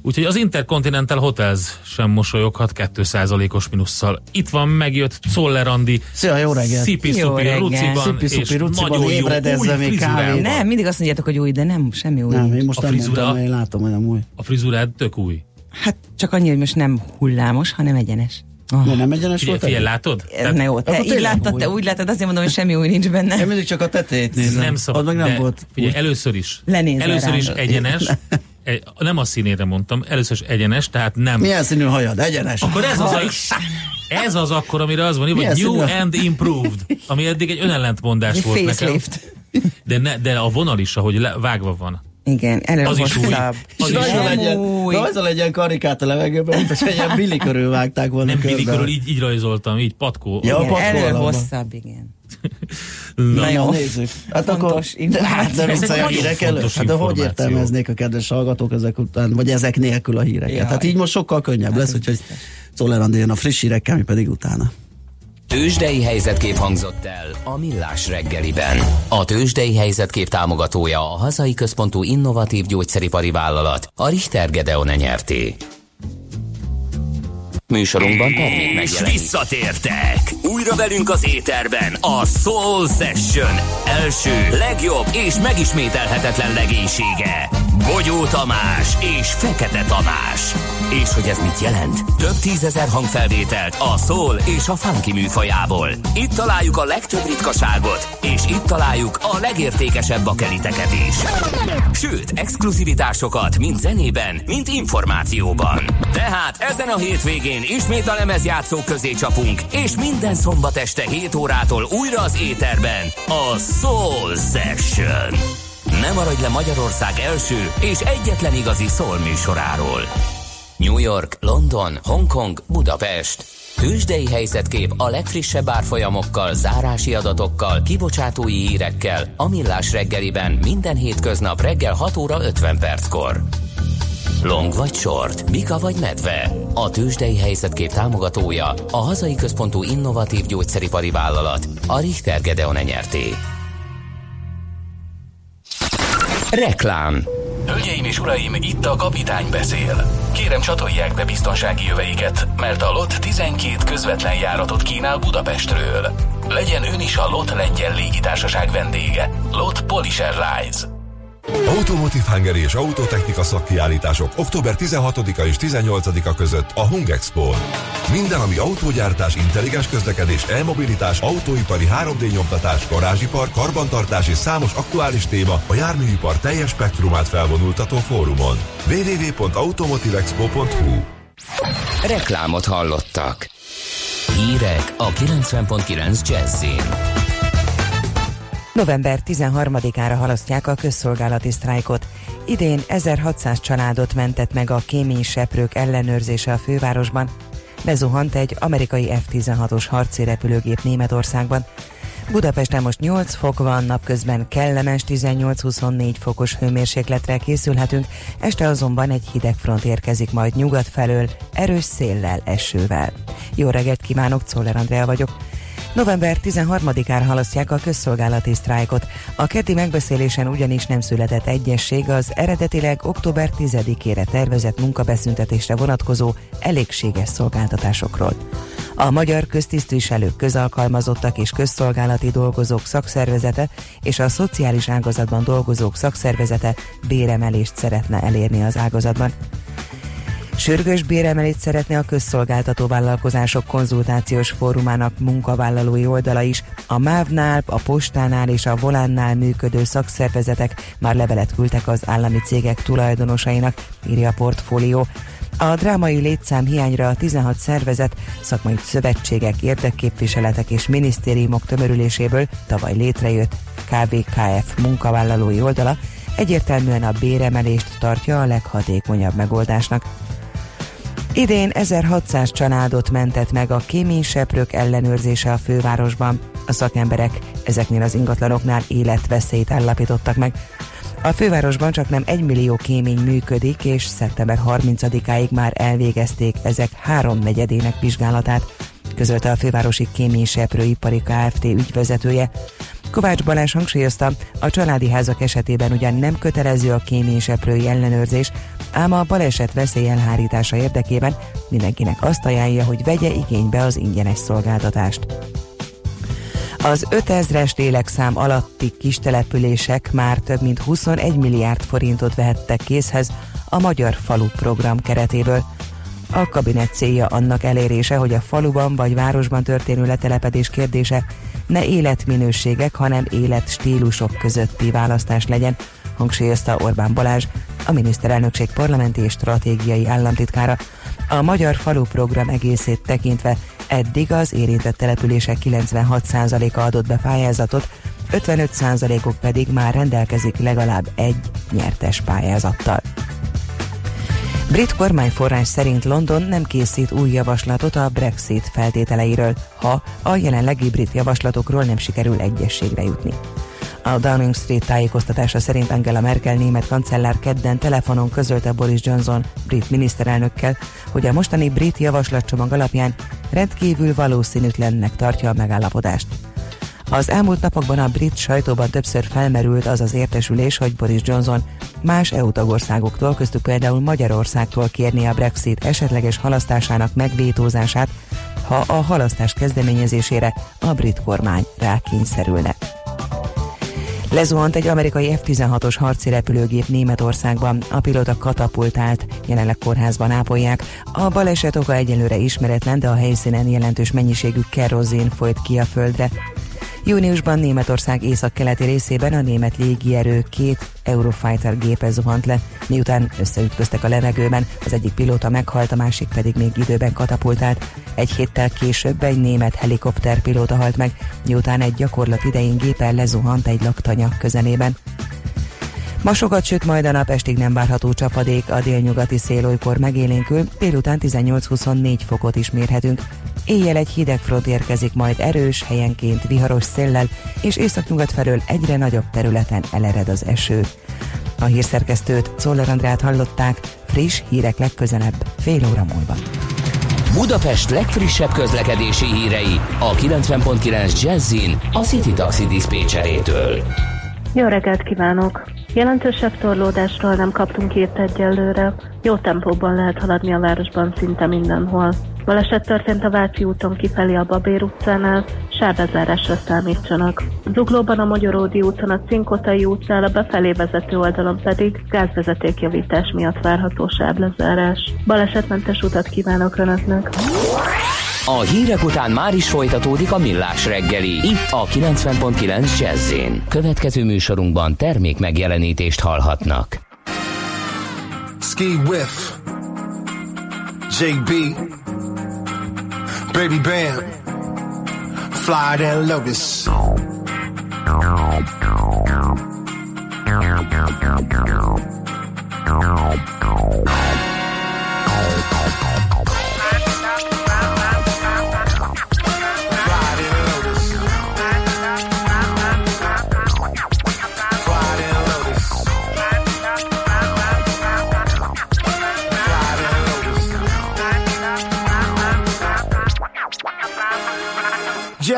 Úgyhogy az Intercontinental Hotels sem mosolyoghat 2%-os minusszal. Itt van, megjött Czoller Andi, Szia, jó reggelt! szipi Jó szupi reggelt. ruciban, Szipi-szupi és ruciban, nagyon jó új még kávéval. Nem, mindig azt mondjátok, hogy új, de nem, semmi új. Nem, én most A nem frizura- mondtam, én látom, hogy nem új. A frizurád tök új. Hát csak annyi, hogy most nem hullámos, hanem egyenes. Oh. Miért nem egyenes volt? figyelj látod? Ne jó, te így láttad, te úgy láttad, azért mondom, hogy semmi új nincs benne. Én mindig csak a tetejét nézem. nem szabad. Az meg nem de volt. Figyelj, először is. Lenézel először is egyenes. Nem a színére mondtam, először is egyenes, tehát nem. Milyen színű hajad? Egyenes. Akkor ez az, a, ez az akkor, amire az van, hogy new színű? and improved, ami eddig egy önellentmondás volt nekem. facelift. De, ne, de a vonal is, ahogy le, vágva van. Igen, elő Az is új. hosszabb. Az is új. legyen, új. rajta legyen karikát a levegőben, mint hogy egy ilyen billi körül vágták volna Nem körbe. Billy így, így rajzoltam, így patkó. Ja, Igen, patkó hosszabb, igen. Na, Na jó. Nézzük. Hát Fontos akkor, de, hát de viccelj a nagyon hírek előtt. fontos Hát de hogy értelmeznék a kedves hallgatók ezek után, vagy ezek nélkül a híreket? Jaj. Hát így most sokkal könnyebb lesz, ez úgyhogy. Czoller a friss hírekkel, mi pedig utána. Tőzsdei helyzetkép hangzott el a Millás reggeliben. A Tőzsdei helyzetkép támogatója a hazai központú innovatív gyógyszeripari vállalat, a Richter Gedeon nyerté. Műsorunkban termék És visszatértek! Újra velünk az éterben a Soul Session első, legjobb és megismételhetetlen legénysége. Bogyó Tamás és Fekete Tamás. És hogy ez mit jelent? Több tízezer hangfelvételt a soul és a funky műfajából. Itt találjuk a legtöbb ritkaságot, és itt találjuk a legértékesebb bakeliteket is. Sőt, exkluzivitásokat mind zenében, mind információban. Tehát ezen a hétvégén ismét a lemezjátszók közé csapunk, és minden szombat este 7 órától újra az éterben a Soul Session. Ne maradj le Magyarország első és egyetlen igazi soul műsoráról. New York, London, Hongkong, Budapest. Tőzsdei helyzetkép a legfrissebb árfolyamokkal, zárási adatokkal, kibocsátói hírekkel, a Millás reggeliben minden hétköznap reggel 6 óra 50 perckor. Long vagy short, Mika vagy medve. A tőzsdei helyzetkép támogatója a hazai központú innovatív gyógyszeripari vállalat, a Richter Gedeon nyerté. Reklám Hölgyeim és uraim, itt a kapitány beszél. Kérem csatolják be biztonsági jöveiket, mert a LOT 12 közvetlen járatot kínál Budapestről. Legyen ön is a LOT lengyel légitársaság vendége. LOT Polish Airlines. Automotive Hungary és autotechnika szakkiállítások október 16-a és 18-a között a Hung expo Minden, ami autógyártás, intelligens közlekedés, e-mobilitás, autóipari 3D nyomtatás, garázsipar, karbantartás és számos aktuális téma a járműipar teljes spektrumát felvonultató fórumon. www.automotivexpo.hu Reklámot hallottak. Hírek a 90.9 Jazzin. November 13-ára halasztják a közszolgálati sztrájkot. Idén 1600 családot mentett meg a kéményseprők ellenőrzése a fővárosban. Lezuhant egy amerikai F-16-os harci repülőgép Németországban. Budapesten most 8 fok van, napközben kellemes 18-24 fokos hőmérsékletre készülhetünk, este azonban egy hideg front érkezik majd nyugat felől, erős széllel, esővel. Jó reggelt kívánok, Czoller Andrea vagyok. November 13-ára halasztják a közszolgálati sztrájkot. A keddi megbeszélésen ugyanis nem született egyesség az eredetileg október 10-ére tervezett munkabeszüntetésre vonatkozó elégséges szolgáltatásokról. A Magyar Köztisztviselők, Közalkalmazottak és Közszolgálati Dolgozók Szakszervezete és a Szociális Ágazatban Dolgozók Szakszervezete béremelést szeretne elérni az ágazatban. Sürgős béremelést szeretne a közszolgáltató vállalkozások konzultációs fórumának munkavállalói oldala is. A MÁV-nál, a Postánál és a Volánnál működő szakszervezetek már levelet küldtek az állami cégek tulajdonosainak, írja a portfólió. A drámai létszám hiányra a 16 szervezet, szakmai szövetségek, érdekképviseletek és minisztériumok tömörüléséből tavaly létrejött KVKF munkavállalói oldala egyértelműen a béremelést tartja a leghatékonyabb megoldásnak. Idén 1600 családot mentett meg a kéményseprők ellenőrzése a fővárosban. A szakemberek ezeknél az ingatlanoknál életveszélyt állapítottak meg. A fővárosban csak nem 1 millió kémény működik, és szeptember 30-áig már elvégezték ezek háromnegyedének vizsgálatát, közölte a fővárosi kéményseprőipari Kft. ügyvezetője. Kovács Balázs hangsúlyozta, a családi házak esetében ugyan nem kötelező a kéményseprői ellenőrzés, ám a baleset veszély elhárítása érdekében mindenkinek azt ajánlja, hogy vegye igénybe az ingyenes szolgáltatást. Az 5000-es lélekszám alatti kis települések már több mint 21 milliárd forintot vehettek készhez a Magyar Falu program keretéből. A kabinet célja annak elérése, hogy a faluban vagy városban történő letelepedés kérdése ne életminőségek, hanem életstílusok közötti választás legyen, hangsúlyozta Orbán Balázs, a miniszterelnökség parlamenti és stratégiai államtitkára. A Magyar Falu program egészét tekintve eddig az érintett települések 96%-a adott be pályázatot, 55%-uk pedig már rendelkezik legalább egy nyertes pályázattal. Brit kormányforrás szerint London nem készít új javaslatot a Brexit feltételeiről, ha a jelenlegi brit javaslatokról nem sikerül egyességre jutni. A Downing Street tájékoztatása szerint Angela Merkel német kancellár kedden telefonon közölte Boris Johnson brit miniszterelnökkel, hogy a mostani brit javaslatcsomag alapján rendkívül valószínűtlennek tartja a megállapodást. Az elmúlt napokban a brit sajtóban többször felmerült az az értesülés, hogy Boris Johnson más EU tagországoktól, köztük például Magyarországtól kérni a Brexit esetleges halasztásának megvétózását, ha a halasztás kezdeményezésére a brit kormány rákényszerülne. Lezuhant egy amerikai F-16-os harci repülőgép Németországban, a pilóta katapultált, jelenleg kórházban ápolják. A baleset oka egyelőre ismeretlen, de a helyszínen jelentős mennyiségű kerozén folyt ki a földre. Júniusban Németország északkeleti részében a német légierő két Eurofighter gépe zuhant le, miután összeütköztek a levegőben, az egyik pilóta meghalt, a másik pedig még időben katapultált. Egy héttel később egy német helikopter pilóta halt meg, miután egy gyakorlat idején géppel lezuhant egy laktanya közelében. Ma sokat süt majd a nap, estig nem várható csapadék, a délnyugati szél olykor megélénkül, délután 18-24 fokot is mérhetünk. Éjjel egy hideg front érkezik majd erős, helyenként viharos széllel, és északnyugat felől egyre nagyobb területen elered az eső. A hírszerkesztőt, Czoller Andrát hallották, friss hírek legközelebb, fél óra múlva. Budapest legfrissebb közlekedési hírei a 90.9 Jazzin a City Taxi Dispécsejétől. Jó reggelt kívánok! Jelentősebb torlódásról nem kaptunk írt egyelőre. Jó tempóban lehet haladni a városban szinte mindenhol. Baleset történt a Váci úton kifelé a Babér utcánál, sárbezárásra számítsanak. Zuglóban a Magyaródi úton a Cinkotai utcán, a befelé vezető oldalon pedig gázvezetékjavítás miatt várható sáblezárás. Balesetmentes utat kívánok Önöknek! A hírek után már is folytatódik a millás reggeli, itt a 90.9 jazz Következő műsorunkban termék megjelenítést hallhatnak. Ski Whiff JB Baby Bam, Fly that Lotus.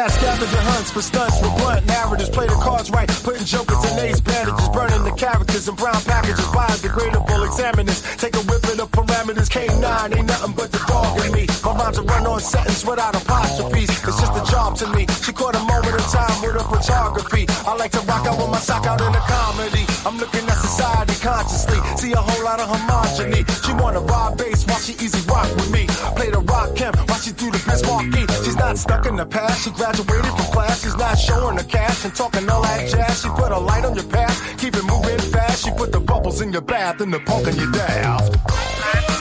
Scavenger hunts for stunts with blunt narratives. Play the cards right, putting jokers in ace bandages, burning the characters in brown packages. Biodegradable examiners, take a whip of the parameters. K9 ain't nothing but the dog in me. My rhymes are run on sentence without apostrophes. It's just a job to me. She caught a moment in time with her photography. I like to rock out with my sock out in a comedy. I'm looking at society consciously. See a whole lot of homogeny. She wanna ride bass while she easy rock with me. Play the rock camp while she do the Biz Marquee. She's not stuck in the past. She graduated from class. She's not showing the cash and talking all that jazz. She put a light on your path. Keep it moving fast. She put the bubbles in your bath and the punk in your daft.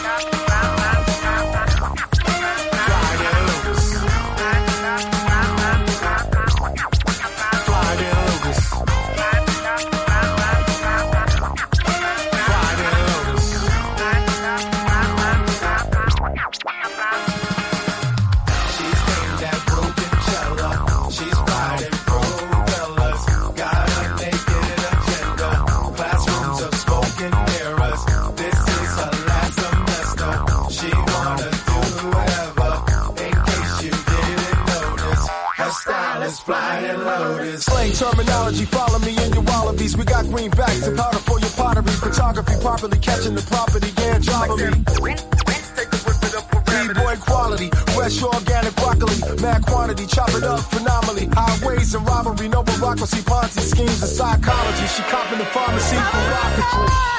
Terminology, follow me in your wallabies. We got greenbacks and powder for your pottery. Photography, properly catching the property, and me. B-boy quality, fresh organic broccoli, mad quantity, chop it up phenomenally. Highways and robbery, no bureaucracy, Ponzi schemes and psychology. She copping the pharmacy for rocketry.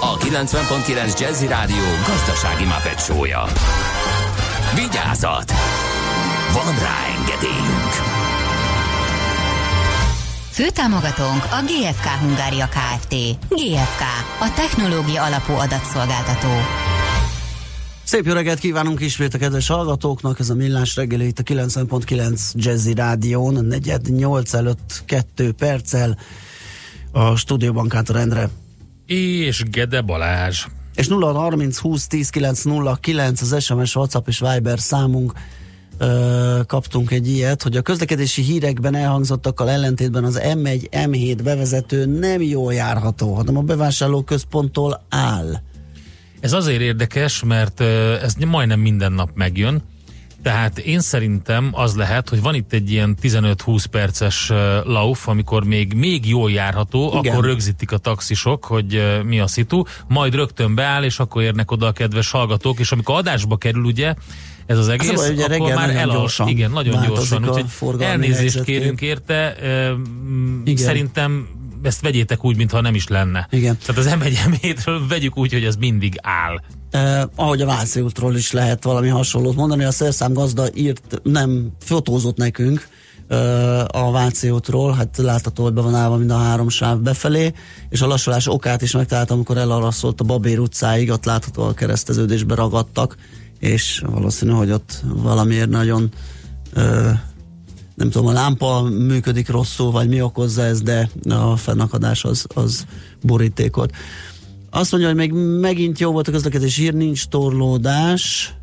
a 90.9 Jazzy Rádió gazdasági mapetsója. Vigyázat! Van rá engedélyünk! Főtámogatónk a GFK Hungária Kft. GFK, a technológia alapú adatszolgáltató. Szép jó reggelt kívánunk ismét a kedves hallgatóknak, ez a Millás reggeli itt a 90.9 Jazzy Rádión, negyed 8 előtt 2 perccel a stúdióban Kántor Endre. És Gede Balázs. És 0 30 20 10 9 0 9 az SMS, WhatsApp és Viber számunk ö, kaptunk egy ilyet, hogy a közlekedési hírekben elhangzottakkal ellentétben az M1, M7 bevezető nem jól járható, hanem a bevásárlóközponttól áll. Ez azért érdekes, mert ez majdnem minden nap megjön, tehát én szerintem az lehet, hogy van itt egy ilyen 15-20 perces lauf, amikor még, még jól járható, Igen. akkor rögzítik a taxisok, hogy mi a szitu, majd rögtön beáll, és akkor érnek oda a kedves hallgatók, és amikor adásba kerül ugye ez az egész, baj, ugye akkor már elal, gyorsan igen, nagyon gyorsan, úgyhogy elnézést helyzetkép. kérünk érte, Igen. szerintem ezt vegyétek úgy, mintha nem is lenne. Igen. Tehát az m vegyük úgy, hogy ez mindig áll. Eh, ahogy a Váci útról is lehet valami hasonlót mondani, a szerszám gazda írt, nem fotózott nekünk, a Váci útról, hát látható, hogy be van állva mind a három sáv befelé, és a lassulás okát is megtaláltam, amikor elaraszolt a Babér utcáig, ott látható a kereszteződésbe ragadtak, és valószínű, hogy ott valamiért nagyon ö, nem tudom, a lámpa működik rosszul, vagy mi okozza ez, de a fennakadás az, az borítékot. Azt mondja, hogy még megint jó volt a közlekedés, hír nincs torlódás,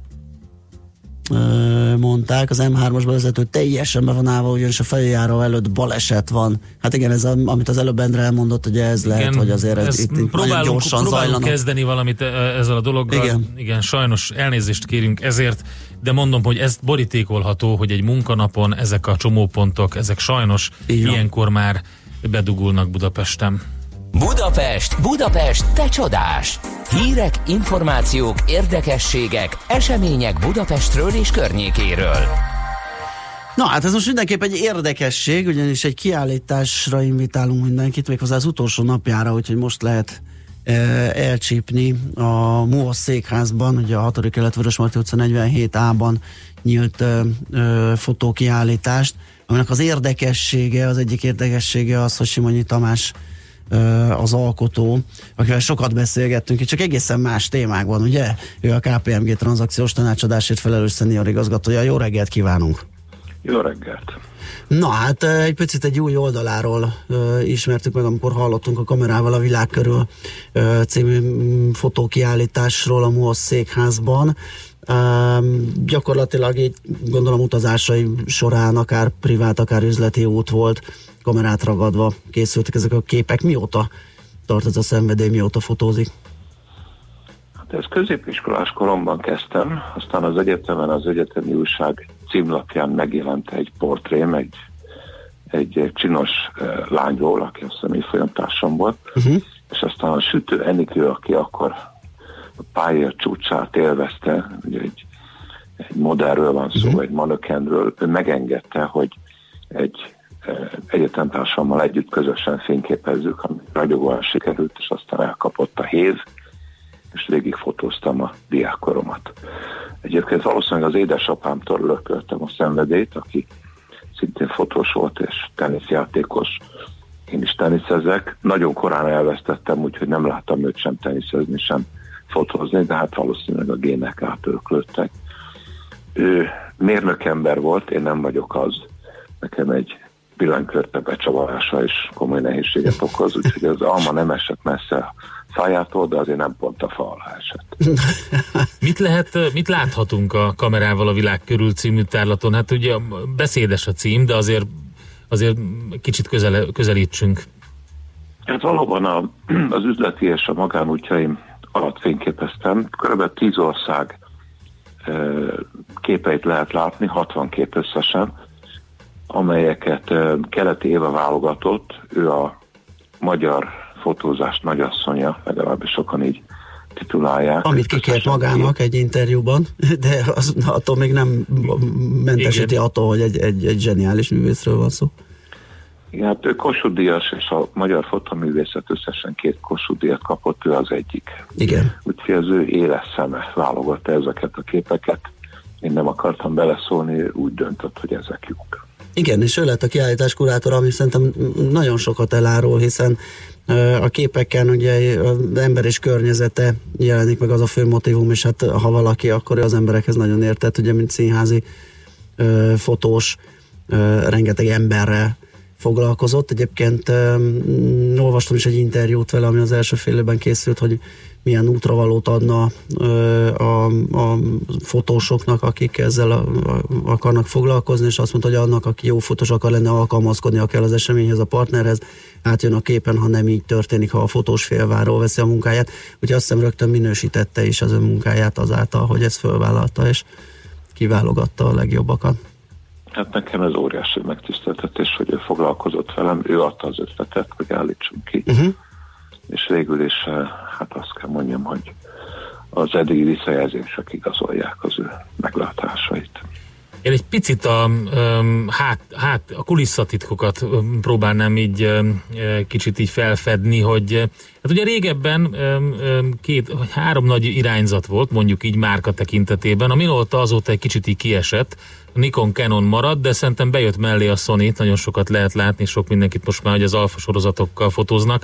mondták, az M3-as bevezető teljesen be van állva, ugyanis a feljáró előtt baleset van. Hát igen, ez a, amit az előbb Endre elmondott, hogy ez lehet, Igen, hogy azért ez itt, próbálunk, gyorsan próbálunk zajlanak. kezdeni valamit ezzel a dologgal. Igen. Igen, sajnos elnézést kérünk ezért, de mondom, hogy ez borítékolható, hogy egy munkanapon ezek a csomópontok, ezek sajnos van. ilyenkor már bedugulnak Budapesten. Budapest, Budapest, te csodás! Hírek, információk, érdekességek, események Budapestről és környékéről. Na hát ez most mindenképp egy érdekesség, ugyanis egy kiállításra invitálunk mindenkit, méghozzá az utolsó napjára, úgyhogy most lehet elcsípni a MUOS székházban, ugye a 6. kelet Vörösmarty utca 47A-ban nyílt fotókiállítást, aminek az érdekessége, az egyik érdekessége az, hogy Simonyi Tamás az alkotó, akivel sokat beszélgettünk, csak egészen más témákban, ugye? Ő a KPMG tranzakciós tanácsadásért felelős szenior igazgatója. Jó reggelt kívánunk! Jó reggelt! Na hát eh, egy picit egy új oldaláról ö, ismertük meg, amikor hallottunk a kamerával a világ körül ö, című mm, fotókiállításról a MOSZ székházban. Gyakorlatilag így gondolom utazásai során akár privát, akár üzleti út volt, kamerát ragadva készültek ezek a képek. Mióta tart ez a szenvedély, mióta fotózik? Hát ez középiskolás koromban kezdtem, aztán az egyetemen az egyetemi újság címlapján megjelent egy portrém, egy, egy csinos eh, lányról, aki azt hiszem évfolyamtársam volt, uh-huh. és aztán a sütő Enikő, aki akkor a pályér csúcsát élvezte, ugye egy, egy modellről van szó, uh-huh. egy manökenről, ő megengedte, hogy egy eh, egyetemtársammal együtt közösen fényképezzük, ami ragyogóan sikerült, és aztán elkapott a héz, és végig fotóztam a diákkoromat. Egyébként valószínűleg az édesapámtól lököltem a szenvedélyt, aki szintén fotós volt és teniszjátékos. Én is teniszezek. Nagyon korán elvesztettem, úgyhogy nem láttam őt sem teniszezni, sem fotózni, de hát valószínűleg a gének átölklődtek. Ő mérnökember volt, én nem vagyok az. Nekem egy villanykörte becsavarása is komoly nehézséget okoz, úgyhogy az alma nem esett messze szájától, de azért nem pont a fa alá esett. Mit lehet, mit láthatunk a kamerával a világ körül című tárlaton? Hát ugye beszédes a cím, de azért, azért kicsit közele, közelítsünk. Ez valóban a, az üzleti és a magánútjaim alatt fényképeztem. Körülbelül 10 ország képeit lehet látni, 60 kép összesen, amelyeket Keleti Éva válogatott. Ő a magyar fotózást nagyasszonya, legalábbis sokan így titulálják. Amit kikért magának egy interjúban, de az, attól még nem mentesíti Igen. attól, hogy egy, egy, egy zseniális művészről van szó. Igen, hát ő Kossuth Díjas és a magyar fotoművészet összesen két Kossuth Díjat kapott, ő az egyik. Igen. Úgyhogy az ő éles szeme válogatta ezeket a képeket. Én nem akartam beleszólni, ő úgy döntött, hogy ezek jók. Igen, és ő lett a kiállítás kurátor, ami szerintem nagyon sokat elárul, hiszen a képeken ugye az ember és környezete jelenik meg az a fő motivum, és hát ha valaki, akkor az emberekhez nagyon értett, ugye mint színházi fotós, rengeteg emberrel foglalkozott. Egyébként olvastam is egy interjút vele, ami az első fél évben készült, hogy milyen útravalót adna a, a fotósoknak, akik ezzel akarnak foglalkozni, és azt mondta, hogy annak, aki jó fotós akar lenni, alkalmazkodnia kell az eseményhez, a partnerhez, átjön a képen, ha nem így történik, ha a fotós félváról veszi a munkáját. Úgyhogy azt hiszem rögtön minősítette is az ön munkáját azáltal, hogy ezt fölvállalta, és kiválogatta a legjobbakat. Hát nekem ez óriási megtiszteltetés, hogy ő foglalkozott velem, ő adta az ötletet, hogy állítsunk ki. Uh-huh. És végül is, eh, hát azt kell mondjam, hogy az eddigi visszajelzések igazolják az ő meglátásait. Én egy picit a, hát, hát, a kulisszatitkokat próbálnám így kicsit így felfedni, hogy hát ugye régebben két, vagy három nagy irányzat volt, mondjuk így márka tekintetében, a Minolta azóta egy kicsit így kiesett, Nikon Canon marad, de szerintem bejött mellé a sony nagyon sokat lehet látni, sok mindenkit most már, hogy az alfa sorozatokkal fotóznak.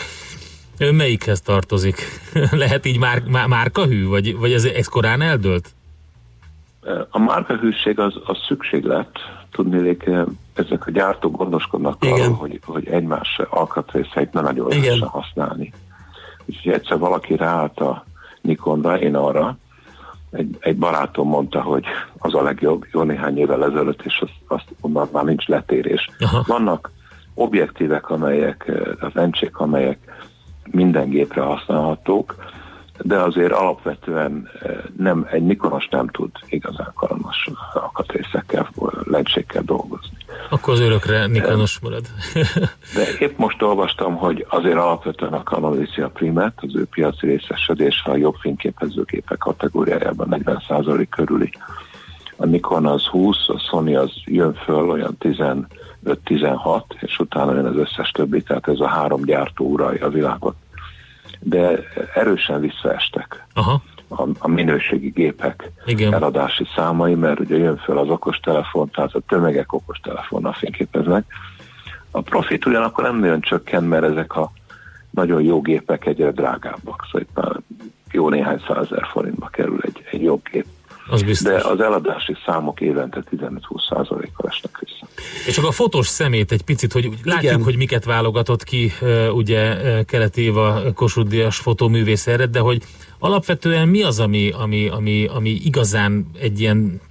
Ön melyikhez tartozik? lehet így már, már, márkahű, vagy, vagy ez, ez korán eldőlt? A márkahűség az, az szükséglet, tudnélék, ezek a gyártók gondoskodnak Igen. arról, hogy, hogy egymás alkatrészeit ne nagyon Igen. lehessen használni. Úgyhogy egyszer valaki ráállt a Nikonra, én arra, egy, egy barátom mondta, hogy az a legjobb, jó néhány évvel ezelőtt, és azt, azt onnan már nincs letérés. Aha. Vannak objektívek, amelyek, a lencsék, amelyek minden gépre használhatók, de azért alapvetően eh, nem, egy Nikonos nem tud igazán karamas alkatrészekkel, lencsékkel dolgozni. Akkor az örökre Nikonos marad. De épp most olvastam, hogy azért alapvetően a Canon viszi a primet, az ő piaci részesedése a jobb fényképezőgépek kategóriájában 40% körüli. A Nikon az 20, a Sony az jön föl olyan 15-16, és utána jön az összes többi, tehát ez a három gyártó uralja a világot. De erősen visszaestek Aha. a, a minőségi gépek Igen. eladási számai, mert ugye jön föl az okostelefon, tehát a tömegek okostelefonnal fényképeznek. A profit ugyanakkor nem nagyon csökken, mert ezek a nagyon jó gépek egyre drágábbak, szóval itt már jó néhány százezer forintba kerül egy, egy jobb gép. Az biztos. De az eladási számok évente 15-20 százalékkal esnek vissza. És csak a fotós szemét egy picit, hogy látjuk, Igen. hogy miket válogatott ki ugye Kelet Éva Kossuth Díjas fotóművész ered, de hogy alapvetően mi az, ami, ami, ami, ami igazán egy ilyen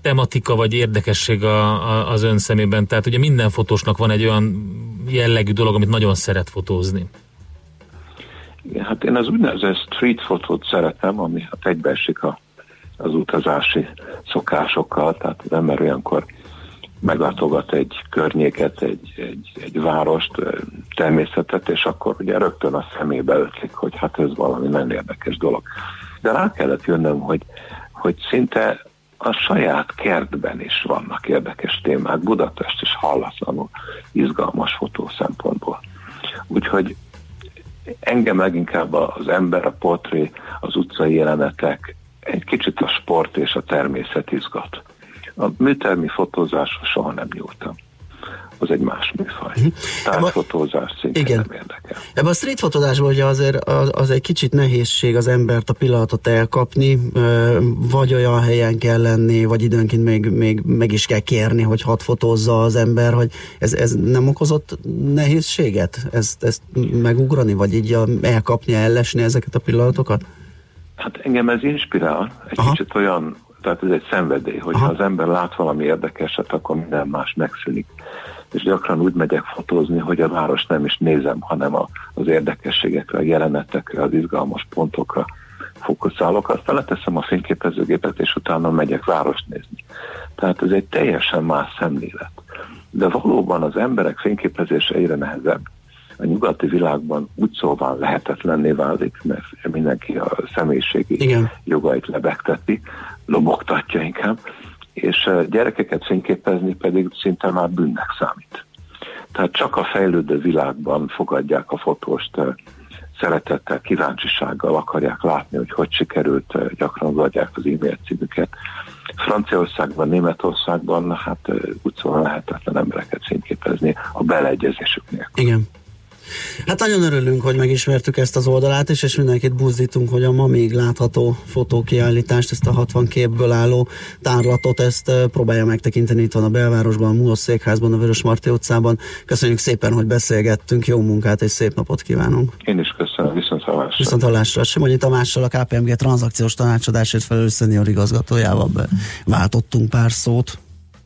tematika vagy érdekesség a, a, az ön szemében? Tehát ugye minden fotósnak van egy olyan jellegű dolog, amit nagyon szeret fotózni. Igen, hát én az úgynevezett street fotót szeretem, ami hát egybeesik a, az utazási szokásokkal, tehát az ember olyankor meglátogat egy környéket, egy, egy, egy várost, természetet, és akkor ugye rögtön a szemébe ötlik, hogy hát ez valami nagyon érdekes dolog. De rá kellett jönnöm, hogy, hogy szinte a saját kertben is vannak érdekes témák, Budapest is hallatlanul izgalmas fotó szempontból. Úgyhogy engem leginkább az ember, a portré, az utcai jelenetek, egy kicsit a sport és a természet izgat. A műtermi fotózásra soha nem nyúltam. Az egy más műfaj. Tárfotózás szintén Igen. nem érdekel. Ebben a street fotózásban ugye azért az, az egy kicsit nehézség az embert a pillanatot elkapni, vagy olyan helyen kell lenni, vagy időnként még, még meg is kell kérni, hogy hadd fotózza az ember, hogy ez, ez nem okozott nehézséget? Ezt, ezt megugrani, vagy így elkapni, ellesni ezeket a pillanatokat? Hát engem ez inspirál, egy Aha. kicsit olyan, tehát ez egy szenvedély, hogyha Aha. az ember lát valami érdekeset, akkor minden más megszűnik. És gyakran úgy megyek fotózni, hogy a város nem is nézem, hanem a, az érdekességekre, a jelenetekre, az izgalmas pontokra fókuszálok, aztán leteszem a fényképezőgépet, és utána megyek várost nézni. Tehát ez egy teljesen más szemlélet. De valóban az emberek fényképezése egyre nehezebb a nyugati világban úgy szóval lehetetlenné válik, mert mindenki a személyiségi Igen. jogait lebegteti, lobogtatja inkább, és gyerekeket fényképezni pedig szinte már bűnnek számít. Tehát csak a fejlődő világban fogadják a fotóst szeretettel, kíváncsisággal akarják látni, hogy hogy sikerült, gyakran adják az e-mail címüket. Franciaországban, Németországban hát úgy szóval lehetetlen embereket fényképezni a beleegyezésük nélkül. Igen. Hát nagyon örülünk, hogy megismertük ezt az oldalát is, és mindenkit buzdítunk, hogy a ma még látható fotókiállítást, ezt a 60 képből álló tárlatot, ezt próbálja megtekinteni. Itt van a belvárosban, a Munoz székházban, a Vörös Marti utcában. Köszönjük szépen, hogy beszélgettünk, jó munkát és szép napot kívánunk. Én is köszönöm, viszont hallásra. Viszont hallásra. Simonyi Tamással, a KPMG tranzakciós tanácsadásért felelős szenior igazgatójával be- váltottunk pár szót.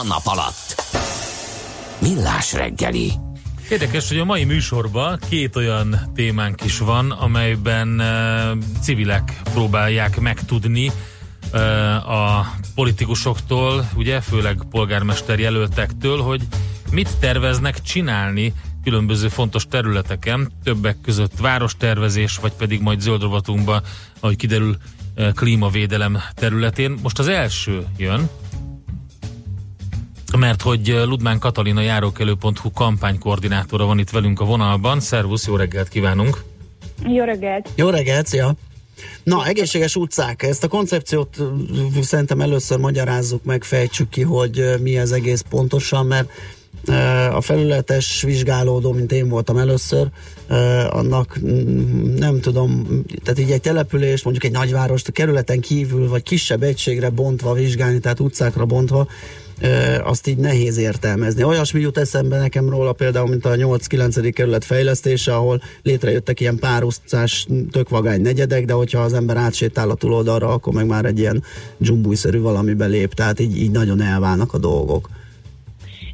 A nap alatt. Millás reggeli. Érdekes, hogy a mai műsorban két olyan témánk is van, amelyben uh, civilek próbálják megtudni uh, a politikusoktól, ugye, főleg polgármester jelöltektől, hogy mit terveznek csinálni különböző fontos területeken, többek között várostervezés, vagy pedig majd zöld rovatunkban, ahogy kiderül, klímavédelem területén. Most az első jön, mert hogy Ludmán Katalina járókelő.hu kampánykoordinátora van itt velünk a vonalban. Szervusz, jó reggelt kívánunk! Jó reggelt! Jó reggelt, szia! Na, egészséges utcák, ezt a koncepciót uh, szerintem először magyarázzuk meg, fejtsük ki, hogy uh, mi ez egész pontosan, mert a felületes vizsgálódó, mint én voltam először, annak nem tudom, tehát így egy település, mondjuk egy nagyváros, a kerületen kívül, vagy kisebb egységre bontva vizsgálni, tehát utcákra bontva, azt így nehéz értelmezni. Olyasmi jut eszembe nekem róla például, mint a 8-9. kerület fejlesztése, ahol létrejöttek ilyen pár utcás tök vagány negyedek, de hogyha az ember átsétál a túloldalra, akkor meg már egy ilyen dzsumbújszerű valamibe lép, tehát így, így nagyon elválnak a dolgok.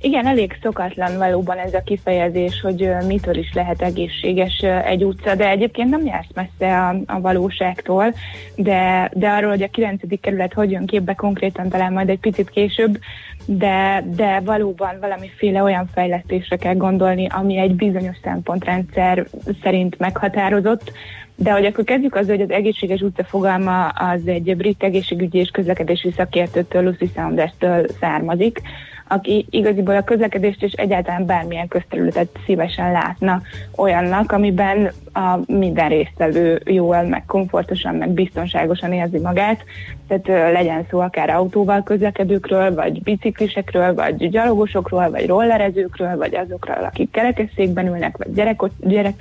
Igen, elég szokatlan valóban ez a kifejezés, hogy mitől is lehet egészséges egy utca, de egyébként nem jársz messze a, a valóságtól, de, de arról, hogy a 9. kerület hogy jön képbe konkrétan talán majd egy picit később, de, de valóban valamiféle olyan fejlesztésre kell gondolni, ami egy bizonyos szempontrendszer szerint meghatározott, de hogy akkor kezdjük az, hogy az egészséges utca fogalma az egy brit egészségügyi és közlekedési szakértőtől, Lucy Saunders-től származik, aki igaziból a közlekedést és egyáltalán bármilyen közterületet szívesen látna olyannak, amiben a minden résztvevő jól, meg komfortosan, meg biztonságosan érzi magát. Tehát legyen szó akár autóval közlekedőkről, vagy biciklisekről, vagy gyalogosokról, vagy rollerezőkről, vagy azokról, akik kerekesszékben ülnek, vagy gyerekkocsit, gyerek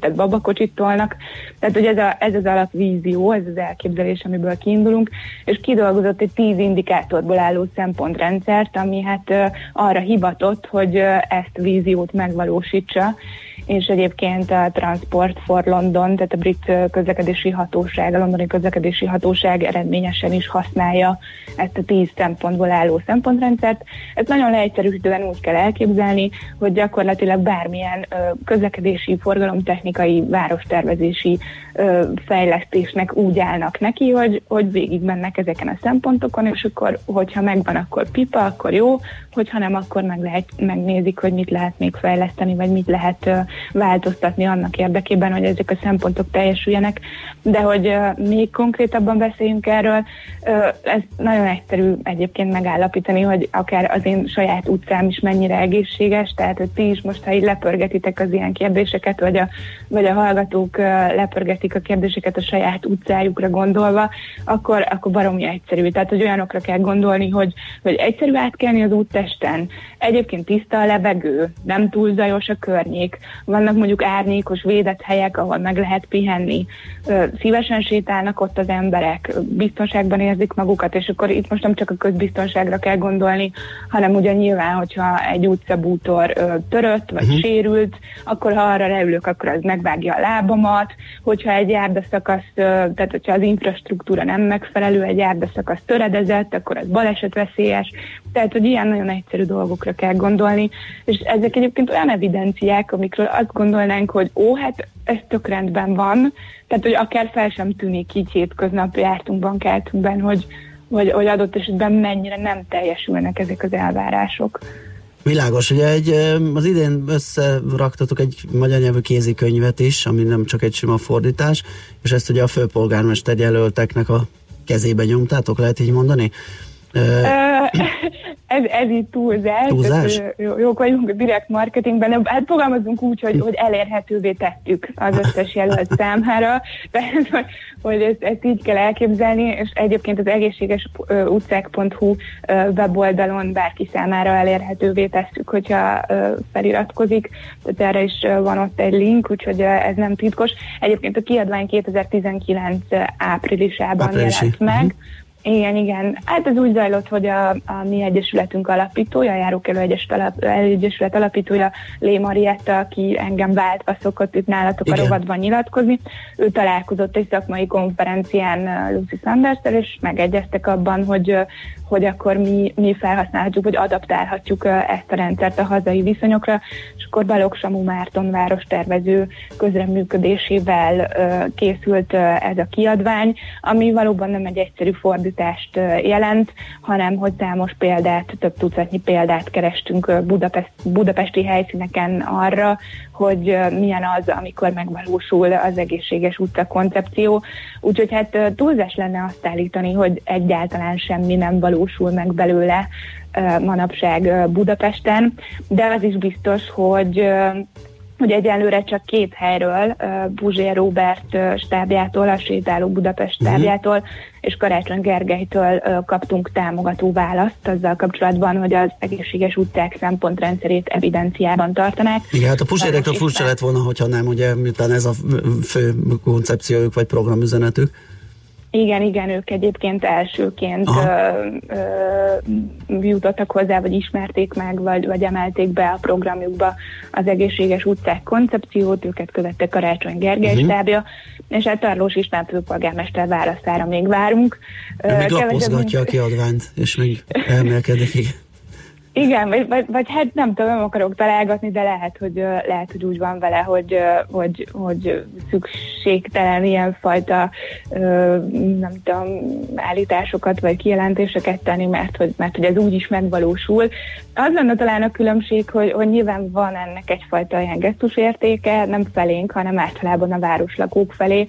tehát babakocsit tolnak. Tehát, hogy ez, a, ez az alapvízió, ez az elképzelés, amiből kiindulunk, és kidolgozott egy tíz indikátorból álló szempontrendszert, ami hát arra hivatott, hogy ezt víziót megvalósítsa, és egyébként a Transport for London, tehát a brit közlekedési hatóság, a londoni közlekedési hatóság eredményesen is használja ezt a tíz szempontból álló szempontrendszert. Ez nagyon leegyszerűsítően úgy kell elképzelni, hogy gyakorlatilag bármilyen közlekedési, forgalomtechnikai, várostervezési fejlesztésnek úgy állnak neki, hogy, hogy végig mennek ezeken a szempontokon, és akkor, hogyha megvan, akkor pipa, akkor jó, hogyha nem, akkor meg lehet, megnézik, hogy mit lehet még fejleszteni, vagy mit lehet változtatni annak érdekében, hogy ezek a szempontok teljesüljenek. De hogy még konkrétabban beszéljünk erről, ez nagyon egyszerű egyébként megállapítani, hogy akár az én saját utcám is mennyire egészséges, tehát hogy ti is most, ha így lepörgetitek az ilyen kérdéseket, vagy a, vagy a hallgatók lepörgetik a kérdéseket a saját utcájukra gondolva, akkor, akkor baromi egyszerű. Tehát, hogy olyanokra kell gondolni, hogy, hogy egyszerű átkelni az úttesten, egyébként tiszta a levegő, nem túl zajos a környék, vannak mondjuk árnyékos, védett helyek, ahol meg lehet pihenni, szívesen sétálnak ott az emberek, biztonságban érzik magukat, és akkor itt most nem csak a közbiztonságra kell gondolni, hanem ugye nyilván, hogyha egy utcabútor törött, vagy uh-huh. sérült, akkor ha arra leülök, akkor az megvágja a lábamat, hogyha egy járdaszakasz, tehát hogyha az infrastruktúra nem megfelelő, egy járdaszakasz töredezett, akkor az balesetveszélyes, tehát, hogy ilyen nagyon egyszerű dolgokra kell gondolni, és ezek egyébként olyan evidenciák, amikről azt gondolnánk, hogy ó, hát ez tök rendben van, tehát, hogy akár fel sem tűnik így hétköznapi jártunkban, keltünkben, hogy, hogy, hogy adott esetben mennyire nem teljesülnek ezek az elvárások. Világos, ugye egy, az idén összeraktatok egy magyar nyelvű kézikönyvet is, ami nem csak egy sima fordítás, és ezt ugye a főpolgármester jelölteknek a kezébe nyomtátok, lehet így mondani? ez, ez így túlzás. túlzás? Jók vagyunk a direkt marketingben, hát fogalmazunk úgy, hogy, hogy elérhetővé tettük az összes jelölt számára, tehát, hogy, hogy ezt, ezt így kell elképzelni, és egyébként az egészséges utcák.hu weboldalon bárki számára elérhetővé tesszük, hogyha feliratkozik, tehát erre is van ott egy link, úgyhogy ez nem titkos. Egyébként a kiadvány 2019 áprilisában Áprilisi. jelent meg, uh-huh igen, igen. Hát ez úgy zajlott, hogy a, a mi egyesületünk alapítója, a Járókelő Egyesület, alap, Egyesület alapítója, Lé Marietta, aki engem váltva szokott itt nálatok igen. a rovatban nyilatkozni, ő találkozott egy szakmai konferencián Lucy sanders és megegyeztek abban, hogy, hogy akkor mi, mi felhasználhatjuk, vagy adaptálhatjuk ezt a rendszert a hazai viszonyokra, és akkor Balogh Samu Márton várostervező közreműködésével készült ez a kiadvány, ami valóban nem egy egyszerű fordítást jelent, hanem hogy számos példát, több tucatnyi példát kerestünk Budapest, budapesti helyszíneken arra, hogy milyen az, amikor megvalósul az egészséges utca koncepció. Úgyhogy hát túlzás lenne azt állítani, hogy egyáltalán semmi nem valósul meg belőle manapság Budapesten, de az is biztos, hogy hogy egyelőre csak két helyről, Buzsé Robert stábjától, a Sétáló Budapest mhm. stábjától uh-huh. és Karácsony Gergelytől kaptunk támogató választ azzal kapcsolatban, hogy az egészséges utcák szempontrendszerét evidenciában tartanák. Igen, hát a Puzsérektől furcsa lett volna, hogyha nem, ugye, miután ez a fő koncepciójuk vagy programüzenetük. Igen, igen, ők egyébként elsőként ö, ö, jutottak hozzá, vagy ismerték meg, vagy, vagy emelték be a programjukba az egészséges utcák koncepciót, őket követte Karácsony Gergely uh-huh. stábja, és hát Tarlós István főpolgármester válaszára még várunk. Még lapozgatja a kiadványt, és még elmélkedik. Igen, vagy, vagy, vagy hát nem tudom, nem akarok találgatni, de lehet, hogy lehet, hogy úgy van vele, hogy, hogy, hogy szükségtelen ilyenfajta nem tudom, állításokat vagy kijelentéseket tenni, mert hogy, mert hogy ez úgy is megvalósul. Az lenne talán a különbség, hogy, hogy nyilván van ennek egyfajta ilyen gesztusértéke, nem felénk, hanem általában a városlakók felé,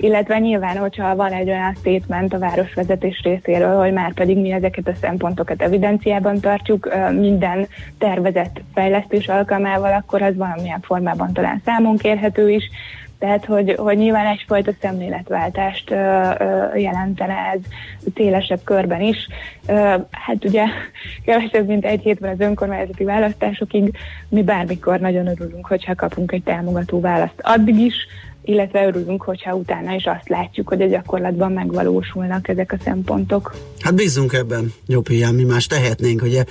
illetve nyilván, hogyha van egy olyan statement a városvezetés részéről, hogy már pedig mi ezeket a szempontokat evidenciában tartjuk minden tervezett fejlesztés alkalmával, akkor az valamilyen formában talán számon kérhető is, tehát, hogy, hogy nyilván egyfajta szemléletváltást ö, ö, jelentene ez szélesebb körben is. Ö, hát ugye kevesebb, mint egy hétben az önkormányzati választásokig mi bármikor nagyon örülünk, hogyha kapunk egy támogató választ addig is, illetve örülünk, hogyha utána is azt látjuk, hogy a gyakorlatban megvalósulnak ezek a szempontok. Hát bízunk ebben, jobb hiány, mi más tehetnénk, ugye.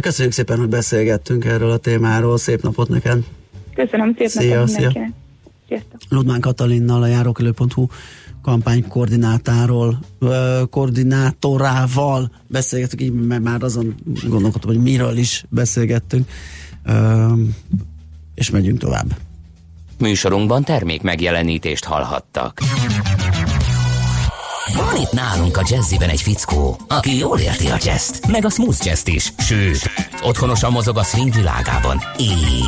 Köszönjük szépen, hogy beszélgettünk erről a témáról, szép napot neked! Köszönöm, szép szia, napot mindenkinek! Sziasztok! Ludmán Katalinnal, a járókelő.hu kampány koordinátáról, koordinátorával beszélgettünk, így már azon gondolkodtam, hogy miről is beszélgettünk, és megyünk tovább. Műsorunkban termék megjelenítést hallhattak. Van itt nálunk a jazziben egy fickó, aki jól érti a jazzt, meg a smooth jazzt is, sőt, otthonosan mozog a swing világában.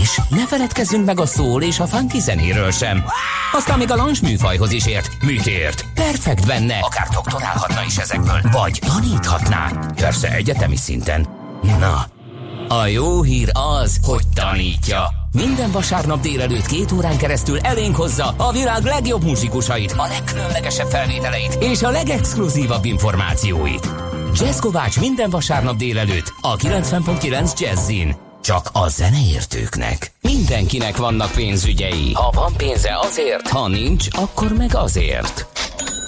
És ne feledkezzünk meg a szól és a funky zenéről sem. Aztán még a lunch műfajhoz is ért. Mit ért? Perfekt benne, akár doktorálhatna is ezekből, vagy taníthatná. Persze egyetemi szinten. Na, a jó hír az, hogy tanítja. Minden vasárnap délelőtt két órán keresztül elénk hozza a világ legjobb muzsikusait, a legkülönlegesebb felvételeit és a legexkluzívabb információit. Jazz Kovács minden vasárnap délelőtt a 90.9 Jazzin. Csak a zeneértőknek. Mindenkinek vannak pénzügyei. Ha van pénze azért, ha nincs, akkor meg azért.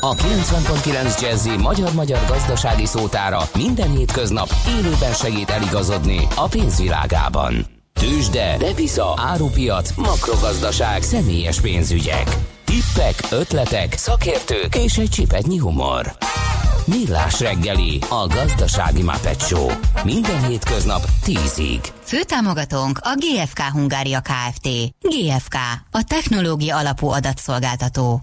A 90.9 Jazzy magyar-magyar gazdasági szótára minden hétköznap élőben segít eligazodni a pénzvilágában. Tőzsde, depisza, árupiac, makrogazdaság, személyes pénzügyek. Tippek, ötletek, szakértők és egy csipetnyi humor. Millás reggeli, a gazdasági Muppet Show. Minden hétköznap 10-ig. Főtámogatónk a GFK Hungária Kft. GFK, a technológia alapú adatszolgáltató.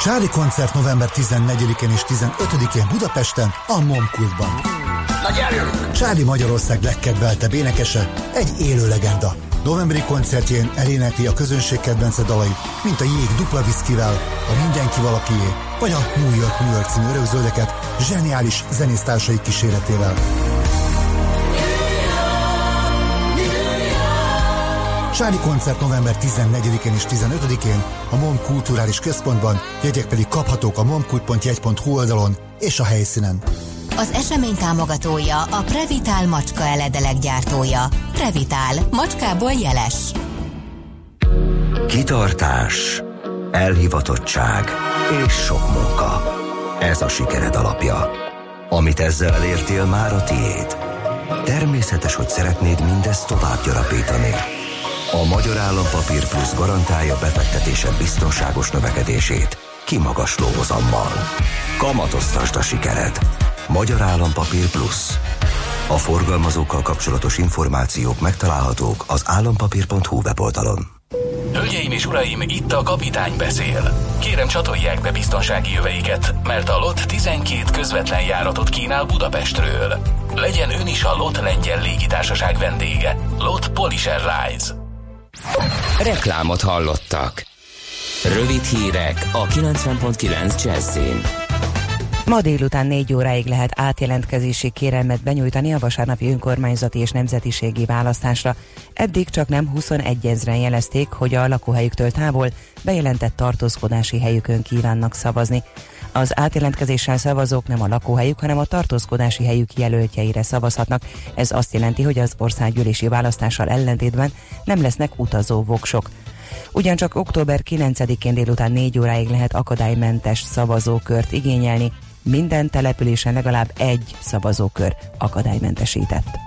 Csári koncert november 14-én és 15-én Budapesten, a Momkultban. Na gyerünk! Csári Magyarország legkedveltebb énekese, egy élő legenda. Novemberi koncertjén elénekli a közönség kedvence dalait, mint a Jég dupla viszkivel, a Mindenki valakié, vagy a New York New York című örökzöldeket zseniális zenésztársai kíséretével. Sári koncert november 14-én és 15-én a MOM Kulturális Központban, jegyek pedig kaphatók a momkult.jegy.hu oldalon és a helyszínen. Az esemény támogatója a Previtál macska eledelek gyártója. Previtál, macskából jeles. Kitartás, elhivatottság és sok munka. Ez a sikered alapja. Amit ezzel elértél, már a tiéd. Természetes, hogy szeretnéd mindezt tovább gyarapítani. A Magyar Állampapír Plusz garantálja befektetésed biztonságos növekedését, kimagasló hozammal. Kamatoztasd a sikered. Magyar Állampapír Plusz. A forgalmazókkal kapcsolatos információk megtalálhatók az állampapír.hu weboldalon. Hölgyeim és uraim, itt a kapitány beszél. Kérem csatolják be biztonsági jöveiket, mert a LOT 12 közvetlen járatot kínál Budapestről. Legyen ön is a LOT lengyel légitársaság vendége. LOT Polish Airlines. Reklámot hallottak. Rövid hírek a 90.9 Jazzin. Ma délután 4 óráig lehet átjelentkezési kérelmet benyújtani a vasárnapi önkormányzati és nemzetiségi választásra. Eddig csak nem 21 ezren jelezték, hogy a lakóhelyüktől távol bejelentett tartózkodási helyükön kívánnak szavazni. Az átjelentkezéssel szavazók nem a lakóhelyük, hanem a tartózkodási helyük jelöltjeire szavazhatnak. Ez azt jelenti, hogy az országgyűlési választással ellentétben nem lesznek utazó voksok. Ugyancsak október 9-én délután 4 óráig lehet akadálymentes szavazókört igényelni, minden településen legalább egy szavazókör akadálymentesített.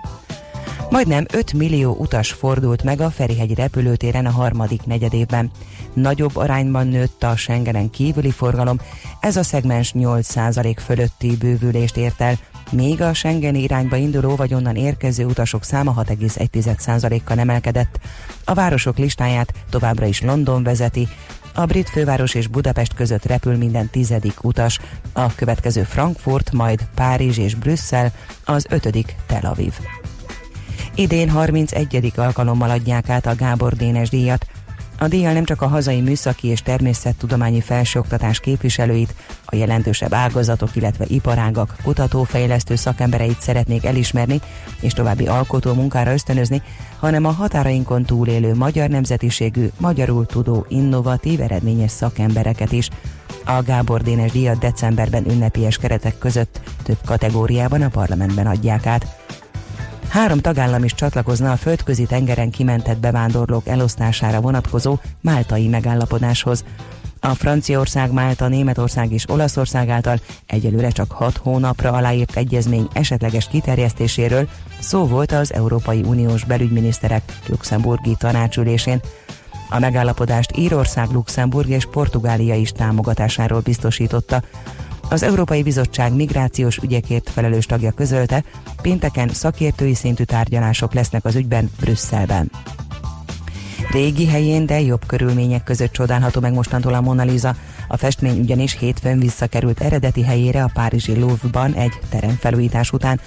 Majdnem 5 millió utas fordult meg a Ferihegyi repülőtéren a harmadik negyedévben. Nagyobb arányban nőtt a Schengenen kívüli forgalom, ez a szegmens 8% fölötti bővülést ért el, még a Schengeni irányba induló vagy onnan érkező utasok száma 6,1%-kal emelkedett. A városok listáját továbbra is London vezeti, a brit főváros és Budapest között repül minden tizedik utas, a következő Frankfurt, majd Párizs és Brüsszel, az ötödik Tel Aviv. Idén 31. alkalommal adják át a Gábor Dénes díjat. A díjjal nem csak a hazai műszaki és természettudományi felsőoktatás képviselőit, a jelentősebb ágazatok, illetve iparágak kutatófejlesztő szakembereit szeretnék elismerni és további alkotó munkára ösztönözni, hanem a határainkon túlélő magyar nemzetiségű, magyarul tudó, innovatív, eredményes szakembereket is. A Gábor Dénes díjat decemberben ünnepélyes keretek között több kategóriában a parlamentben adják át. Három tagállam is csatlakozna a földközi tengeren kimentett bevándorlók elosztására vonatkozó máltai megállapodáshoz. A Franciaország, Málta, Németország és Olaszország által egyelőre csak hat hónapra aláírt egyezmény esetleges kiterjesztéséről szó volt az Európai Uniós belügyminiszterek luxemburgi tanácsülésén. A megállapodást Írország, Luxemburg és Portugália is támogatásáról biztosította. Az Európai Bizottság migrációs ügyekért felelős tagja közölte, pénteken szakértői szintű tárgyalások lesznek az ügyben Brüsszelben. Régi helyén, de jobb körülmények között csodálható meg mostantól a Mona Lisa. A festmény ugyanis hétfőn visszakerült eredeti helyére a Párizsi Louvre-ban egy teremfelújítás után.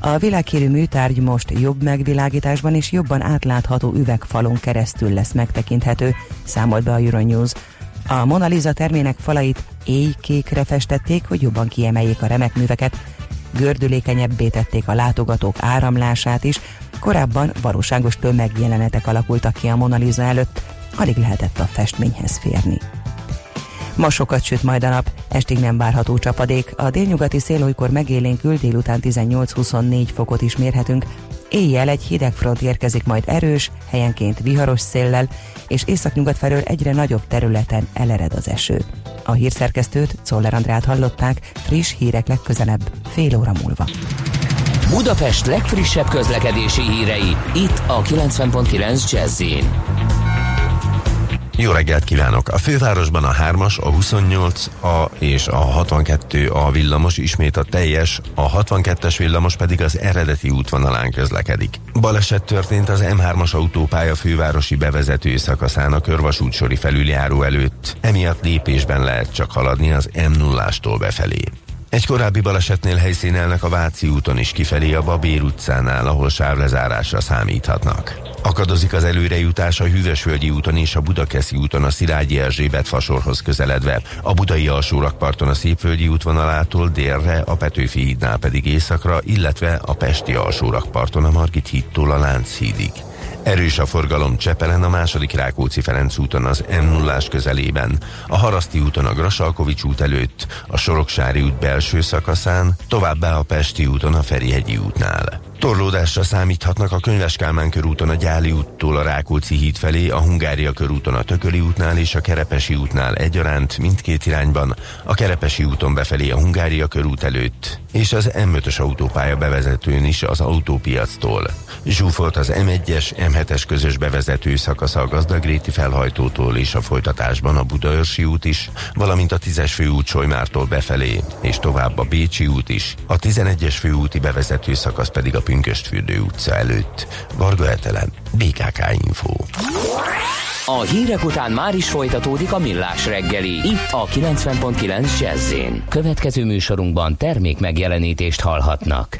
A világhírű műtárgy most jobb megvilágításban és jobban átlátható üvegfalon keresztül lesz megtekinthető, számolt be a Euronews. A Mona Lisa termének falait éjkékre festették, hogy jobban kiemeljék a remek műveket. Gördülékenyebbé tették a látogatók áramlását is, korábban valóságos tömegjelenetek alakultak ki a Mona Lisa előtt, alig lehetett a festményhez férni. Ma sokat süt majd a nap, estig nem várható csapadék. A délnyugati szél olykor megélénkül, délután 18-24 fokot is mérhetünk. Éjjel egy hideg front érkezik majd erős, helyenként viharos széllel, és északnyugat felől egyre nagyobb területen elered az eső. A hírszerkesztőt, Czoller Andrát hallották, friss hírek legközelebb, fél óra múlva. Budapest legfrissebb közlekedési hírei, itt a 90.9 jazz jó reggelt kívánok! A fővárosban a 3-as, a 28 a és a 62 a villamos ismét a teljes, a 62-es villamos pedig az eredeti útvonalán közlekedik. Baleset történt az M3-as autópálya fővárosi bevezető szakaszán a körvasútsori felüljáró előtt. Emiatt lépésben lehet csak haladni az M0-ástól befelé. Egy korábbi balesetnél helyszínelnek a Váci úton is kifelé a Babér utcánál, ahol sávlezárásra számíthatnak. Akadozik az előrejutás a Hűvösvölgyi úton és a Budakeszi úton a Szilágyi Erzsébet fasorhoz közeledve, a Budai alsórakparton a Szépvölgyi útvonalától délre, a Petőfi hídnál pedig északra, illetve a Pesti alsórakparton a Margit hídtól a Lánchídig. Erős a forgalom Csepelen a második Rákóczi Ferenc úton az m 0 közelében, a Haraszti úton a Grasalkovics út előtt, a Soroksári út belső szakaszán, továbbá a Pesti úton a Ferihegyi útnál. Torlódásra számíthatnak a Könyves Kálmán körúton a Gyáli úttól a Rákóczi híd felé, a Hungária körúton a Tököli útnál és a Kerepesi útnál egyaránt mindkét irányban, a Kerepesi úton befelé a Hungária körút előtt, és az M5-ös autópálya bevezetőn is az autópiactól. Zsúfolt az M1-es, M7-es közös bevezető szakasza a Gazdagréti felhajtótól és a folytatásban a Budaörsi út is, valamint a 10-es főút Solymártól befelé, és tovább a Bécsi út is, a 11-es főúti bevezető szakasz pedig a Pünköstfürdő utca előtt. Varga Etelen, BKK Info. A hírek után már is folytatódik a millás reggeli. Itt a 90.9 jazz Következő műsorunkban termék megjelenítést hallhatnak.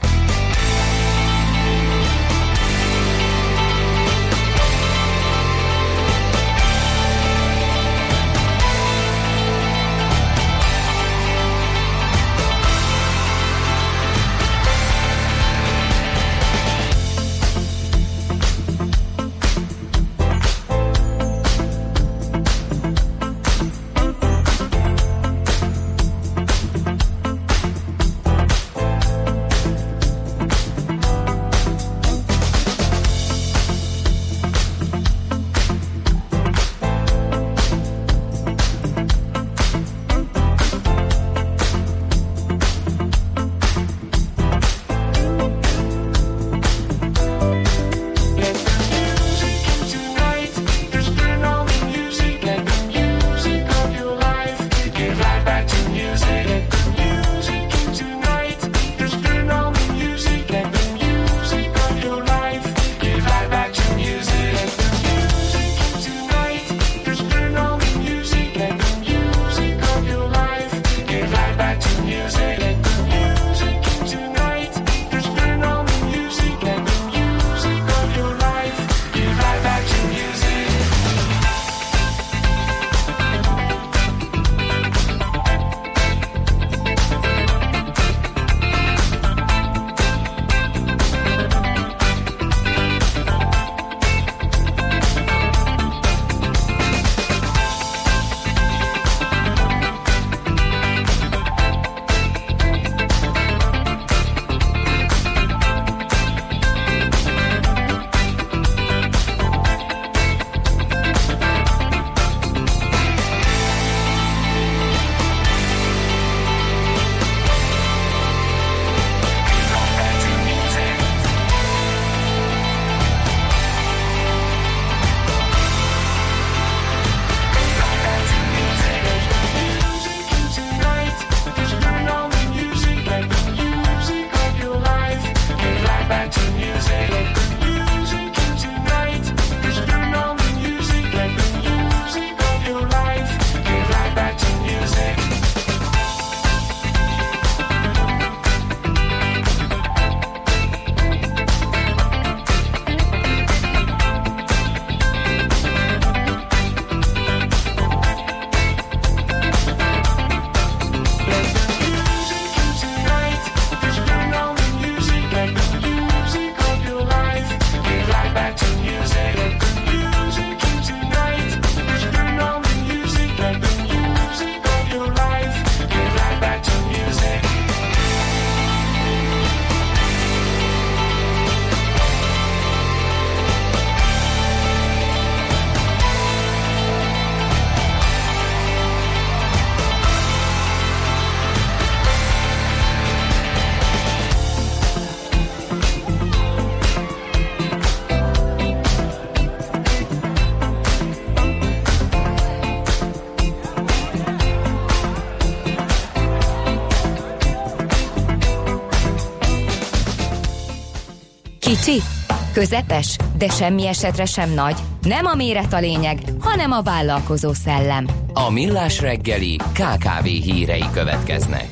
Közepes, de semmi esetre sem nagy. Nem a méret a lényeg, hanem a vállalkozó szellem. A Millás reggeli KKV hírei következnek.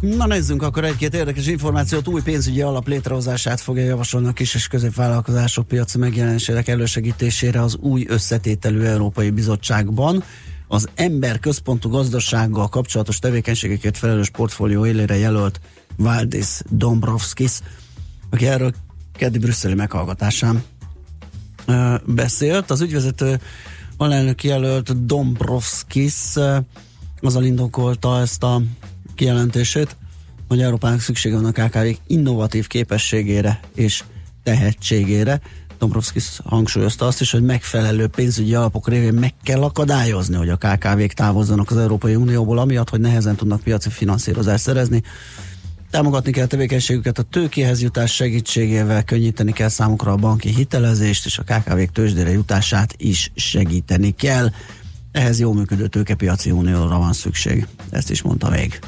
Na nézzünk akkor egy-két érdekes információt. Új pénzügyi alap létrehozását fogja javasolni a kis és középvállalkozások piaci megjelenésének elősegítésére az új összetételű Európai Bizottságban. Az ember központú gazdasággal kapcsolatos tevékenységeket felelős portfólió élére jelölt Valdis Dombrovskis, aki erről keddi brüsszeli meghallgatásán beszélt. Az ügyvezető alelnök jelölt Dombrovskis azzal indokolta ezt a kijelentését, hogy Európának szüksége van a kkv innovatív képességére és tehetségére. Dombrovskis hangsúlyozta azt is, hogy megfelelő pénzügyi alapok révén meg kell akadályozni, hogy a KKV-k távozzanak az Európai Unióból, amiatt, hogy nehezen tudnak piaci finanszírozást szerezni. Támogatni kell tevékenységüket a tőkéhez jutás segítségével, könnyíteni kell számukra a banki hitelezést, és a KKV-k tőzsdére jutását is segíteni kell. Ehhez jó működő tőkepiaci unióra van szükség. Ezt is mondta még.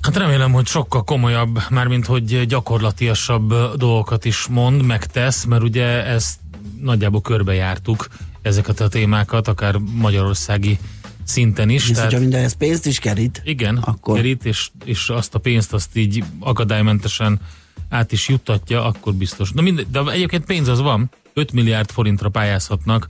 Hát remélem, hogy sokkal komolyabb, mármint hogy gyakorlatiasabb dolgokat is mond, megtesz, mert ugye ezt nagyjából körbejártuk ezeket a témákat, akár magyarországi szinten is. És hogyha mindenhez pénzt is kerít. Igen, akkor... kerít, és, és azt a pénzt azt így akadálymentesen át is juttatja, akkor biztos. Na mind, de egyébként pénz az van, 5 milliárd forintra pályázhatnak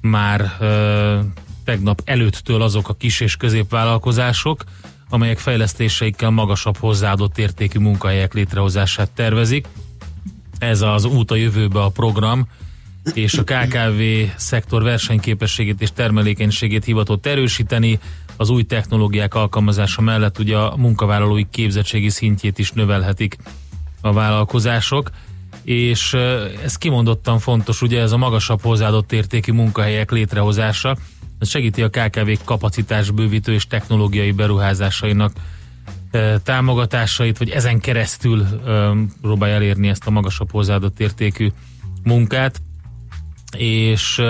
már ö, tegnap előttől azok a kis és középvállalkozások, amelyek fejlesztéseikkel magasabb hozzáadott értékű munkahelyek létrehozását tervezik. Ez az út a jövőbe a program, és a KKV szektor versenyképességét és termelékenységét hivatott erősíteni, az új technológiák alkalmazása mellett ugye a munkavállalói képzettségi szintjét is növelhetik a vállalkozások, és ez kimondottan fontos, ugye ez a magasabb hozzáadott értékű munkahelyek létrehozása, ez segíti a KKV kapacitás bővítő és technológiai beruházásainak támogatásait, vagy ezen keresztül próbálja elérni ezt a magasabb hozzáadott értékű munkát, és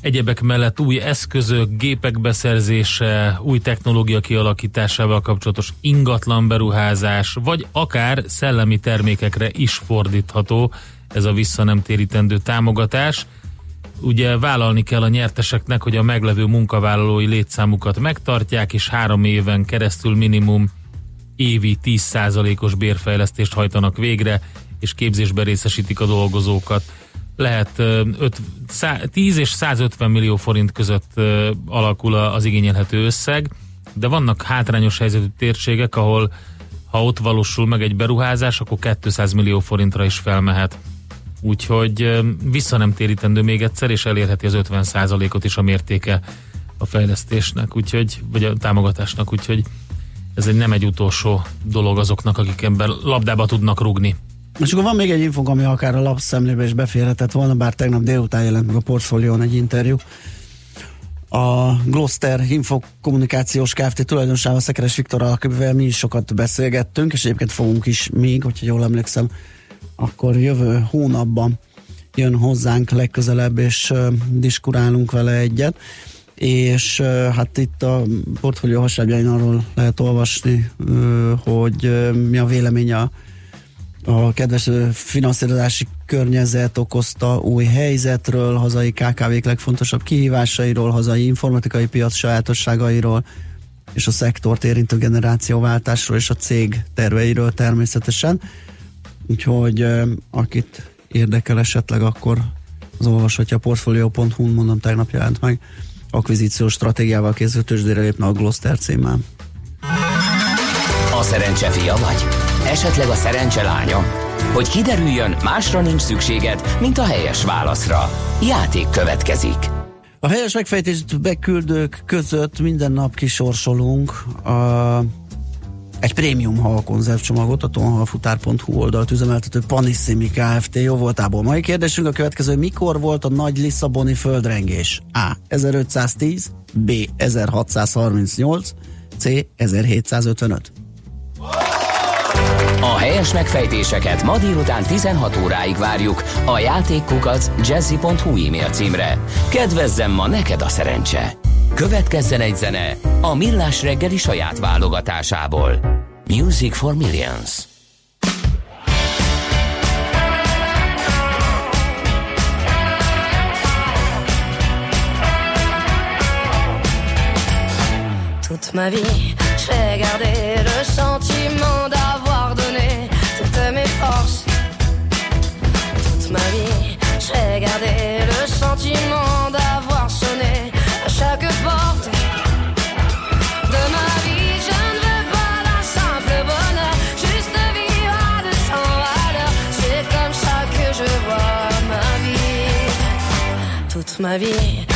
egyebek mellett új eszközök, gépek beszerzése, új technológia kialakításával kapcsolatos ingatlan beruházás, vagy akár szellemi termékekre is fordítható ez a vissza térítendő támogatás ugye vállalni kell a nyerteseknek, hogy a meglevő munkavállalói létszámukat megtartják, és három éven keresztül minimum évi 10%-os bérfejlesztést hajtanak végre, és képzésbe részesítik a dolgozókat. Lehet 5, 10 és 150 millió forint között alakul az igényelhető összeg, de vannak hátrányos helyzetű térségek, ahol ha ott valósul meg egy beruházás, akkor 200 millió forintra is felmehet úgyhogy vissza nem térítendő még egyszer, és elérheti az 50%-ot is a mértéke a fejlesztésnek, úgyhogy, vagy a támogatásnak, úgyhogy ez egy nem egy utolsó dolog azoknak, akik ebben labdába tudnak rugni. És akkor van még egy info, ami akár a lapszemlébe is beférhetett volna, bár tegnap délután jelent meg a portfólión egy interjú. A Gloster Infokommunikációs Kft. tulajdonosával Szekeres Viktor, akivel mi is sokat beszélgettünk, és egyébként fogunk is még, hogyha jól emlékszem, akkor jövő hónapban jön hozzánk legközelebb, és uh, diskurálunk vele egyet és uh, hát itt a portfólió hasábjain arról lehet olvasni, uh, hogy uh, mi a vélemény a, a kedves finanszírozási környezet okozta új helyzetről, hazai KKV-k legfontosabb kihívásairól, hazai informatikai piac sajátosságairól, és a szektort érintő generációváltásról és a cég terveiről természetesen. Úgyhogy akit érdekel esetleg, akkor az olvashatja a portfolio.hu, mondom tegnap jelent meg, akvizíciós stratégiával készült tőzsdére lépne a Gloster címmel. A szerencse fia vagy? Esetleg a szerencse lánya? Hogy kiderüljön, másra nincs szükséged, mint a helyes válaszra. Játék következik. A helyes megfejtést beküldők között minden nap kisorsolunk a egy prémium hal konzervcsomagot a tonhalfutár.hu oldalt üzemeltető Panissimi Kft. Jó voltából. Mai kérdésünk a következő. Mikor volt a nagy Lisszaboni földrengés? A. 1510 B. 1638 C. 1755 A helyes megfejtéseket ma délután 16 óráig várjuk a játékkukat jazzy.hu e-mail címre. Kedvezzem ma neked a szerencse! Következzen egy zene a Millás reggeli saját válogatásából. Music for Millions. Toute ma vie, je vais garder le sentiment Ma vie, je vais garder le sentiment d'avoir sonné à chaque porte de ma vie. Je ne veux pas d'un simple bonheur, juste vivre de sans valeur. C'est comme ça que je vois ma vie. Toute ma vie,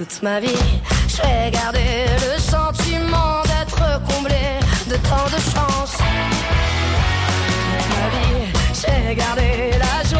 toute ma vie. Je vais garder le sentiment d'être comblé de tant de chance. Toute ma vie, j'ai gardé la joie,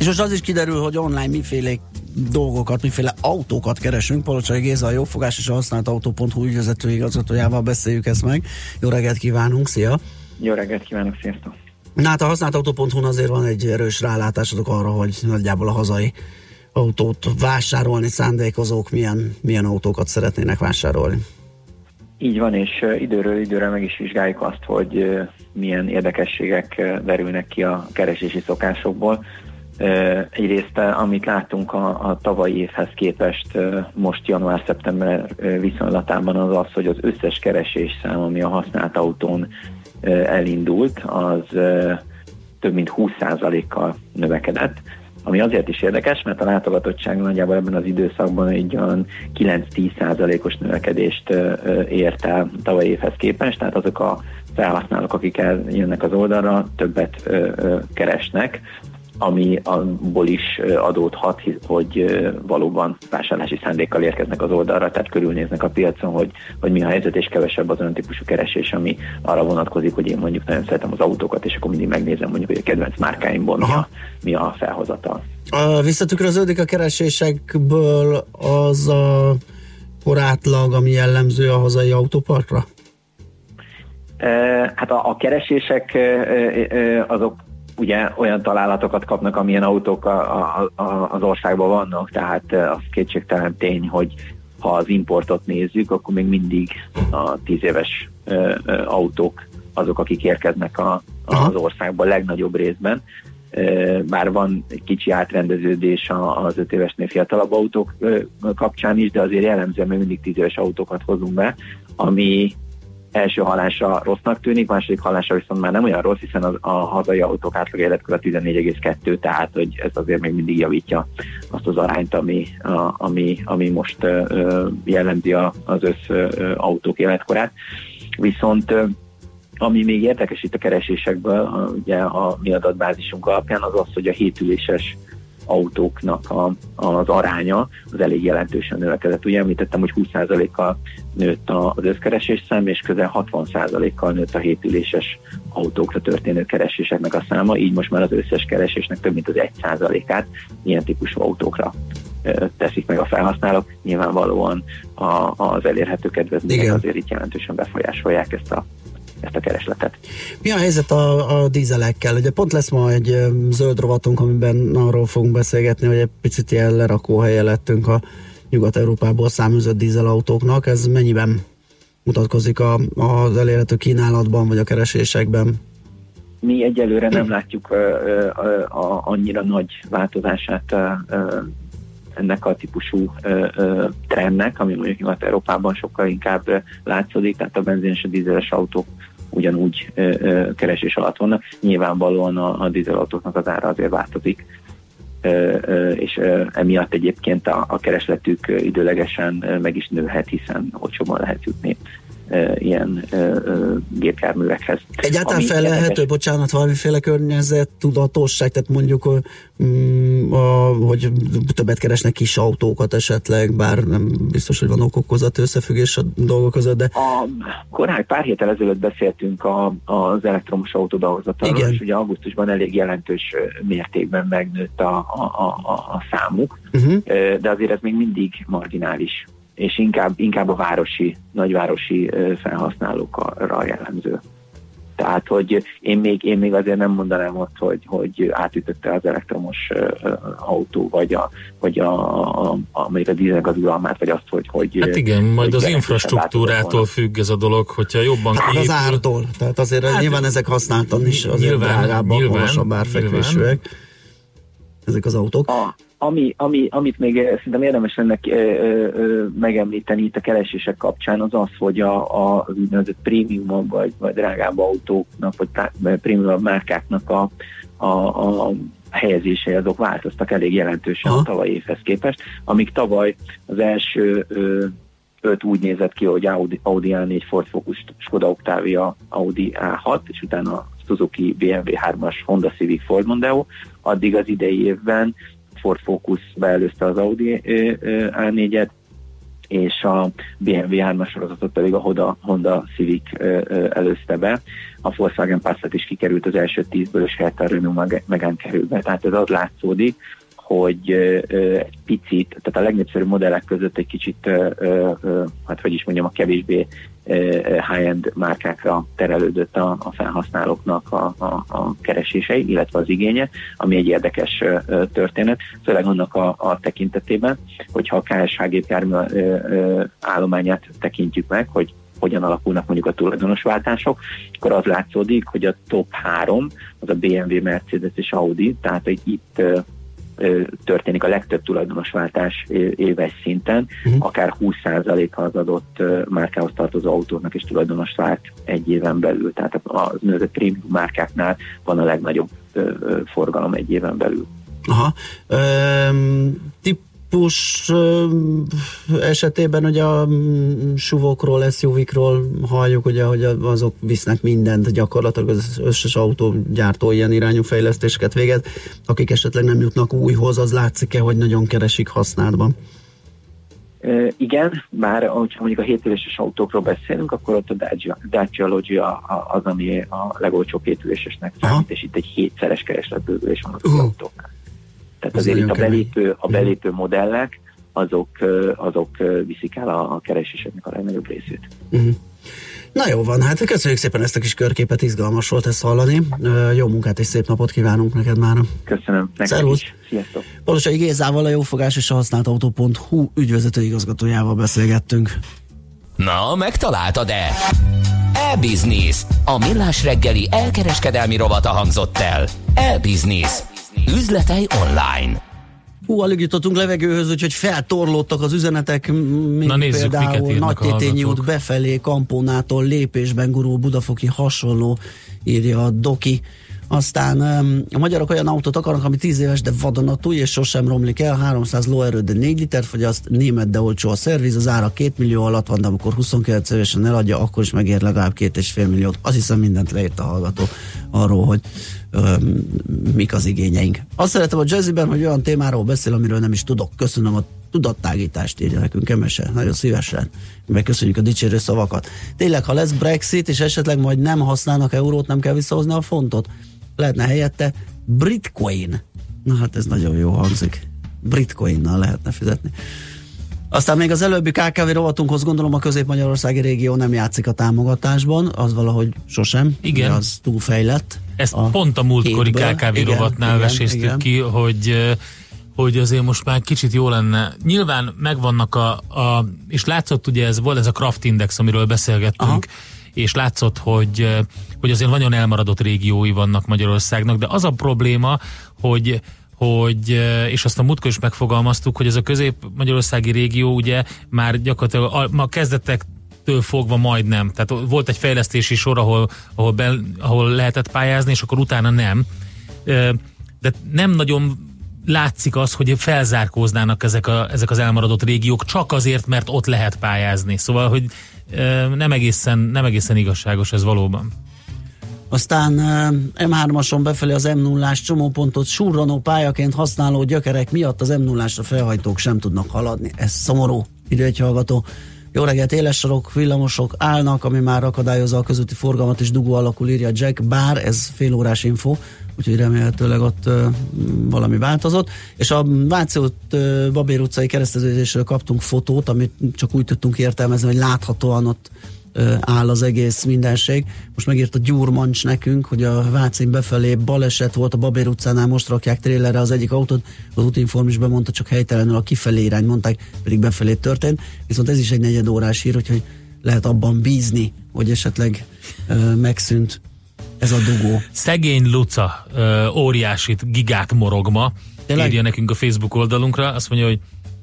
És most az is kiderül, hogy online miféle dolgokat, miféle autókat keresünk. Palocsai Géza a jófogás és a használt autó.hu ügyvezető igazgatójával beszéljük ezt meg. Jó reggelt kívánunk, szia! Jó reggelt kívánok, sziasztok! Na hát a használt autó.hu azért van egy erős rálátásodok arra, hogy nagyjából a hazai autót vásárolni szándékozók milyen, milyen autókat szeretnének vásárolni. Így van, és időről időre meg is vizsgáljuk azt, hogy milyen érdekességek derülnek ki a keresési szokásokból. Egyrészt, uh, amit láttunk a, a tavalyi évhez képest most január-szeptember viszonylatában az az, hogy az összes keresés szám, ami a használt autón elindult, az több mint 20%-kal növekedett. Ami azért is érdekes, mert a látogatottság nagyjából ebben az időszakban egy olyan 9-10%-os növekedést ért el tavaly évhez képest, tehát azok a felhasználók, akik eljönnek az oldalra, többet keresnek, ami abból is adódhat, hogy valóban vásárlási szándékkal érkeznek az oldalra, tehát körülnéznek a piacon, hogy, hogy mi a helyzet, és kevesebb az olyan típusú keresés, ami arra vonatkozik, hogy én mondjuk nagyon szeretem az autókat, és akkor mindig megnézem mondjuk, hogy a kedvenc márkáimból mi a, mi a felhozatal. A, visszatükröződik a keresésekből az a korátlag, ami jellemző a hazai autóparkra? Hát a, a keresések azok ugye olyan találatokat kapnak, amilyen autók a, a, a, az országban vannak, tehát az kétségtelen tény, hogy ha az importot nézzük, akkor még mindig a tíz éves e, e, autók azok, akik érkeznek a, az országban legnagyobb részben. Bár van kicsi átrendeződés a- az öt évesnél fiatalabb autók kapcsán is, de azért jellemzően még mindig tíz éves autókat hozunk be, ami első hallásra rossznak tűnik, második hallásra viszont már nem olyan rossz, hiszen az, a hazai autók átlag életkor a 14,2, tehát hogy ez azért még mindig javítja azt az arányt, ami, a, ami, ami most ö, jellemzi a, az össz ö, autók életkorát. Viszont ö, ami még érdekes itt a keresésekből, a, ugye a mi adatbázisunk alapján, az az, hogy a hétüléses autóknak a, az aránya az elég jelentősen növekedett. Ugye említettem, hogy 20%-kal nőtt az összkeresés szám, és közel 60%-kal nőtt a hétüléses autókra történő kereséseknek a száma, így most már az összes keresésnek több mint az 1%-át ilyen típusú autókra teszik meg a felhasználók. Nyilvánvalóan a, az elérhető kedvezmények azért itt jelentősen befolyásolják ezt a, ezt a keresletet. Mi a helyzet a, a dízelekkel? Ugye pont lesz ma egy zöld rovatunk, amiben arról fogunk beszélgetni, hogy egy picit ilyen lerakóhelye lettünk a Nyugat-Európából száműzött dízelautóknak. Ez mennyiben mutatkozik a, az elérhető kínálatban, vagy a keresésekben? Mi egyelőre nem látjuk ö, ö, ö, a, annyira nagy változását ö, ennek a típusú ö, ö, trendnek, ami mondjuk Nyugat-Európában sokkal inkább látszódik, tehát a benzines és a dízeles autók ugyanúgy keresés alatt vannak. Nyilvánvalóan a, a dízelautóknak az ára azért változik, és emiatt egyébként a, a keresletük időlegesen meg is nőhet, hiszen olcsóban lehet jutni ilyen gépjárművekhez. Egyáltalán felelhető, érdekes- bocsánat, valamiféle környezet, tudatosság, tehát mondjuk, mm, a, hogy többet keresnek kis autókat esetleg, bár nem biztos, hogy van okokozat összefüggés a dolgok között, de A korábbi pár héttel ezelőtt beszéltünk a, az elektromos autóbehozatalról, és ugye augusztusban elég jelentős mértékben megnőtt a, a, a, a, számuk, uh-huh. De azért ez még mindig marginális, és inkább, inkább a városi, nagyvárosi felhasználókra jellemző. Tehát, hogy én még, én még azért nem mondanám azt, hogy, hogy átütötte az elektromos autó, vagy a, vagy a, a, a, a dízelgaz uralmát, vagy azt, hogy, hogy Hát igen, majd hogy az infrastruktúrától függ ez a dolog, hogyha jobban Hát az kiépül. ártól. Tehát azért hát, nyilván ezek használtan is azért nyilván, drágábbak, nyilván, magasabb árfekvésűek. Ezek az autók. A, ami, ami, amit még eh, szerintem érdemes lenne eh, eh, megemlíteni itt a keresések kapcsán, az az, hogy a, a úgynevezett prémium vagy, vagy drágább autóknak, vagy prémium márkáknak a, a, a helyezései azok változtak elég jelentősen a tavalyi évhez képest, amíg tavaly az első ö, öt úgy nézett ki, hogy Audi, Audi A4, Ford Focus, Skoda Octavia, Audi A6, és utána Suzuki BMW 3-as, Honda Civic, Ford Mondeo, addig az idei évben Ford Focus beelőzte az Audi ö, ö, A4-et, és a BMW 3-as sorozatot pedig a Honda, Honda Civic előzte be. A Volkswagen Passat is kikerült az első tízből, és helyette a Renault Meg- Megane került be. Tehát ez az látszódik, hogy egy picit, tehát a legnépszerűbb modellek között egy kicsit, hát hogy is mondjam, a kevésbé high-end márkákra terelődött a, a felhasználóknak a, a, a keresései, illetve az igénye, ami egy érdekes történet, főleg annak a, a tekintetében, hogyha a KSH gépjármű állományát tekintjük meg, hogy hogyan alakulnak mondjuk a tulajdonosváltások, akkor az látszódik, hogy a top három, az a BMW, Mercedes és Audi, tehát hogy itt történik a legtöbb tulajdonosváltás éves szinten, uh-huh. akár 20%-a az adott márkához tartozó autónak is tulajdonos vált egy éven belül. Tehát az úgynevezett prémium márkáknál van a legnagyobb forgalom egy éven belül. Aha. Öm, típus esetében ugye a suvokról, SUV-król halljuk, ugye, hogy azok visznek mindent, gyakorlatilag az összes autógyártó ilyen irányú fejlesztéseket végez. Akik esetleg nem jutnak újhoz, az látszik-e, hogy nagyon keresik használatban? Igen, bár hogyha mondjuk a 7 éves autókról beszélünk, akkor ott a Dacia, Logia az, ami a legolcsóbb 7 évesesnek számít, és itt egy hétszeres keresletbővülés van az uh. autóknál. Tehát Ez azért itt a belépő, a belépő modellek, azok, azok viszik el a, a kereséseknek a legnagyobb részét. Uh-huh. Na jó van, hát köszönjük szépen ezt a kis körképet, izgalmas volt ezt hallani. Jó munkát és szép napot kívánunk neked már. Köszönöm. Szervusz. Sziasztok. Polosai Gézával, a jófogás és a használt autó.hu ügyvezető igazgatójával beszélgettünk. Na, megtaláltad-e? E-Business. A millás reggeli elkereskedelmi rovata hangzott el. E-Business. Üzletei online. Hú, alig jutottunk levegőhöz, úgyhogy feltorlódtak az üzenetek, m- mint Na nézzük, miket például Nagy Tétényi út befelé, Kampónától lépésben gurul Budafoki hasonló, írja a Doki. Aztán a magyarok olyan autót akarnak, ami 10 éves, de vadonatúj, és sosem romlik el, 300 lóerő, de 4 liter fogyaszt, német, de olcsó a szerviz, az ára 2 millió alatt van, de amikor 29 évesen eladja, akkor is megér legalább 2,5 milliót. Azt hiszem mindent leírt a hallgató arról, hogy mik az igényeink. Azt szeretem a jazziben, hogy olyan témáról beszél, amiről nem is tudok. Köszönöm a tudattágítást, írja nekünk Emese. Nagyon szívesen. Megköszönjük a dicsérő szavakat. Tényleg, ha lesz Brexit, és esetleg majd nem használnak eurót, nem kell visszahozni a fontot? Lehetne helyette Britcoin. Na hát ez nagyon jó hangzik. Britcoinnal lehetne fizetni. Aztán még az előbbi KKV rovatunkhoz gondolom a közép-magyarországi régió nem játszik a támogatásban, az valahogy sosem. Igen. Az túlfejlett. Ezt a pont a múltkori hétből. KKV Igen, rovatnál igen, veséztük igen. ki, hogy hogy azért most már kicsit jó lenne. Nyilván megvannak a, a és látszott ugye ez volt ez a Kraft Index, amiről beszélgettünk, Aha. és látszott, hogy, hogy azért nagyon elmaradott régiói vannak Magyarországnak, de az a probléma, hogy hogy, és azt a múltkor is megfogalmaztuk, hogy ez a közép-magyarországi régió ugye már gyakorlatilag a, ma kezdetek től fogva majdnem. Tehát volt egy fejlesztési sor, ahol, ahol, be, ahol lehetett pályázni, és akkor utána nem. De nem nagyon látszik az, hogy felzárkóznának ezek, a, ezek az elmaradott régiók csak azért, mert ott lehet pályázni. Szóval, hogy nem egészen, nem egészen igazságos ez valóban. Aztán eh, M3-ason befelé az M0-ás csomópontot surranó pályaként használó gyökerek miatt az M0-ásra felhajtók sem tudnak haladni. Ez szomorú, ide egy hallgató. Jó reggelt, éles sarok, villamosok állnak, ami már akadályozza a közúti forgalmat, és dugó alakul írja Jack, bár ez fél órás info, úgyhogy remélhetőleg ott uh, valami változott. És a Váci út, uh, Babér utcai kereszteződésről kaptunk fotót, amit csak úgy tudtunk értelmezni, hogy láthatóan ott áll az egész mindenség. Most megírt a Gyurmancs nekünk, hogy a Vácin befelé baleset volt a Babér utcánál, most rakják trélerre az egyik autót, az útinform is bemondta, csak helytelenül a kifelé irány mondták, pedig befelé történt. Viszont ez is egy negyed órás hír, úgyhogy lehet abban bízni, hogy esetleg uh, megszűnt ez a dugó. Szegény Luca ö, óriásit, gigát morogma, Tényleg? írja nekünk a Facebook oldalunkra, azt mondja, hogy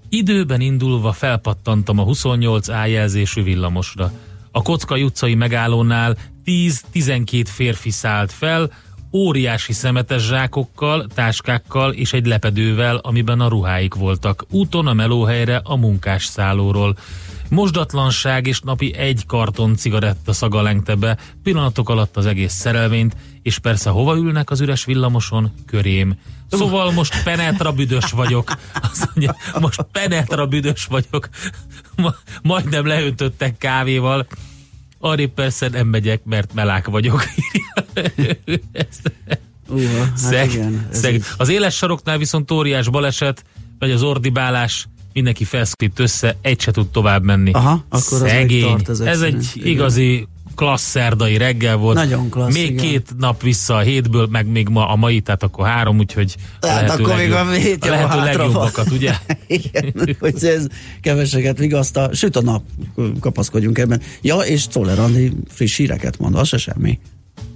időben indulva felpattantam a 28 A jelzésű villamosra. A Kocka utcai megállónál 10-12 férfi szállt fel, óriási szemetes zsákokkal, táskákkal és egy lepedővel, amiben a ruháik voltak. Úton a melóhelyre a munkásszállóról. Mosdatlanság és napi egy karton cigaretta szaga lengte be, pillanatok alatt az egész szerelvényt, és persze hova ülnek az üres villamoson? Körém. Szóval most penetra büdös vagyok. Azt mondja, most penetra büdös vagyok. Ma, majdnem leöntöttek kávéval. Arra persze nem megyek, mert melák vagyok. Uh, hát szeg, igen, szeg. így. Az éles saroknál viszont óriás baleset, vagy az ordibálás, mindenki felszkript össze, egy se tud tovább menni. Aha, akkor az Szegény. még tart Ez egy igen. igazi klassz szerdai reggel volt. Nagyon klassz, Még igen. két nap vissza a hétből, meg még ma a mai, tehát akkor három, úgyhogy Hát lehető, akkor még legjobb, a hét a lehető legjobbakat, ugye? Igen, hogy ez keveseket vigasztal. Süt a nap, kapaszkodjunk ebben. Ja, és Czoller Andi friss híreket mond, az se semmi.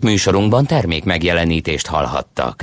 Műsorunkban termék megjelenítést hallhattak.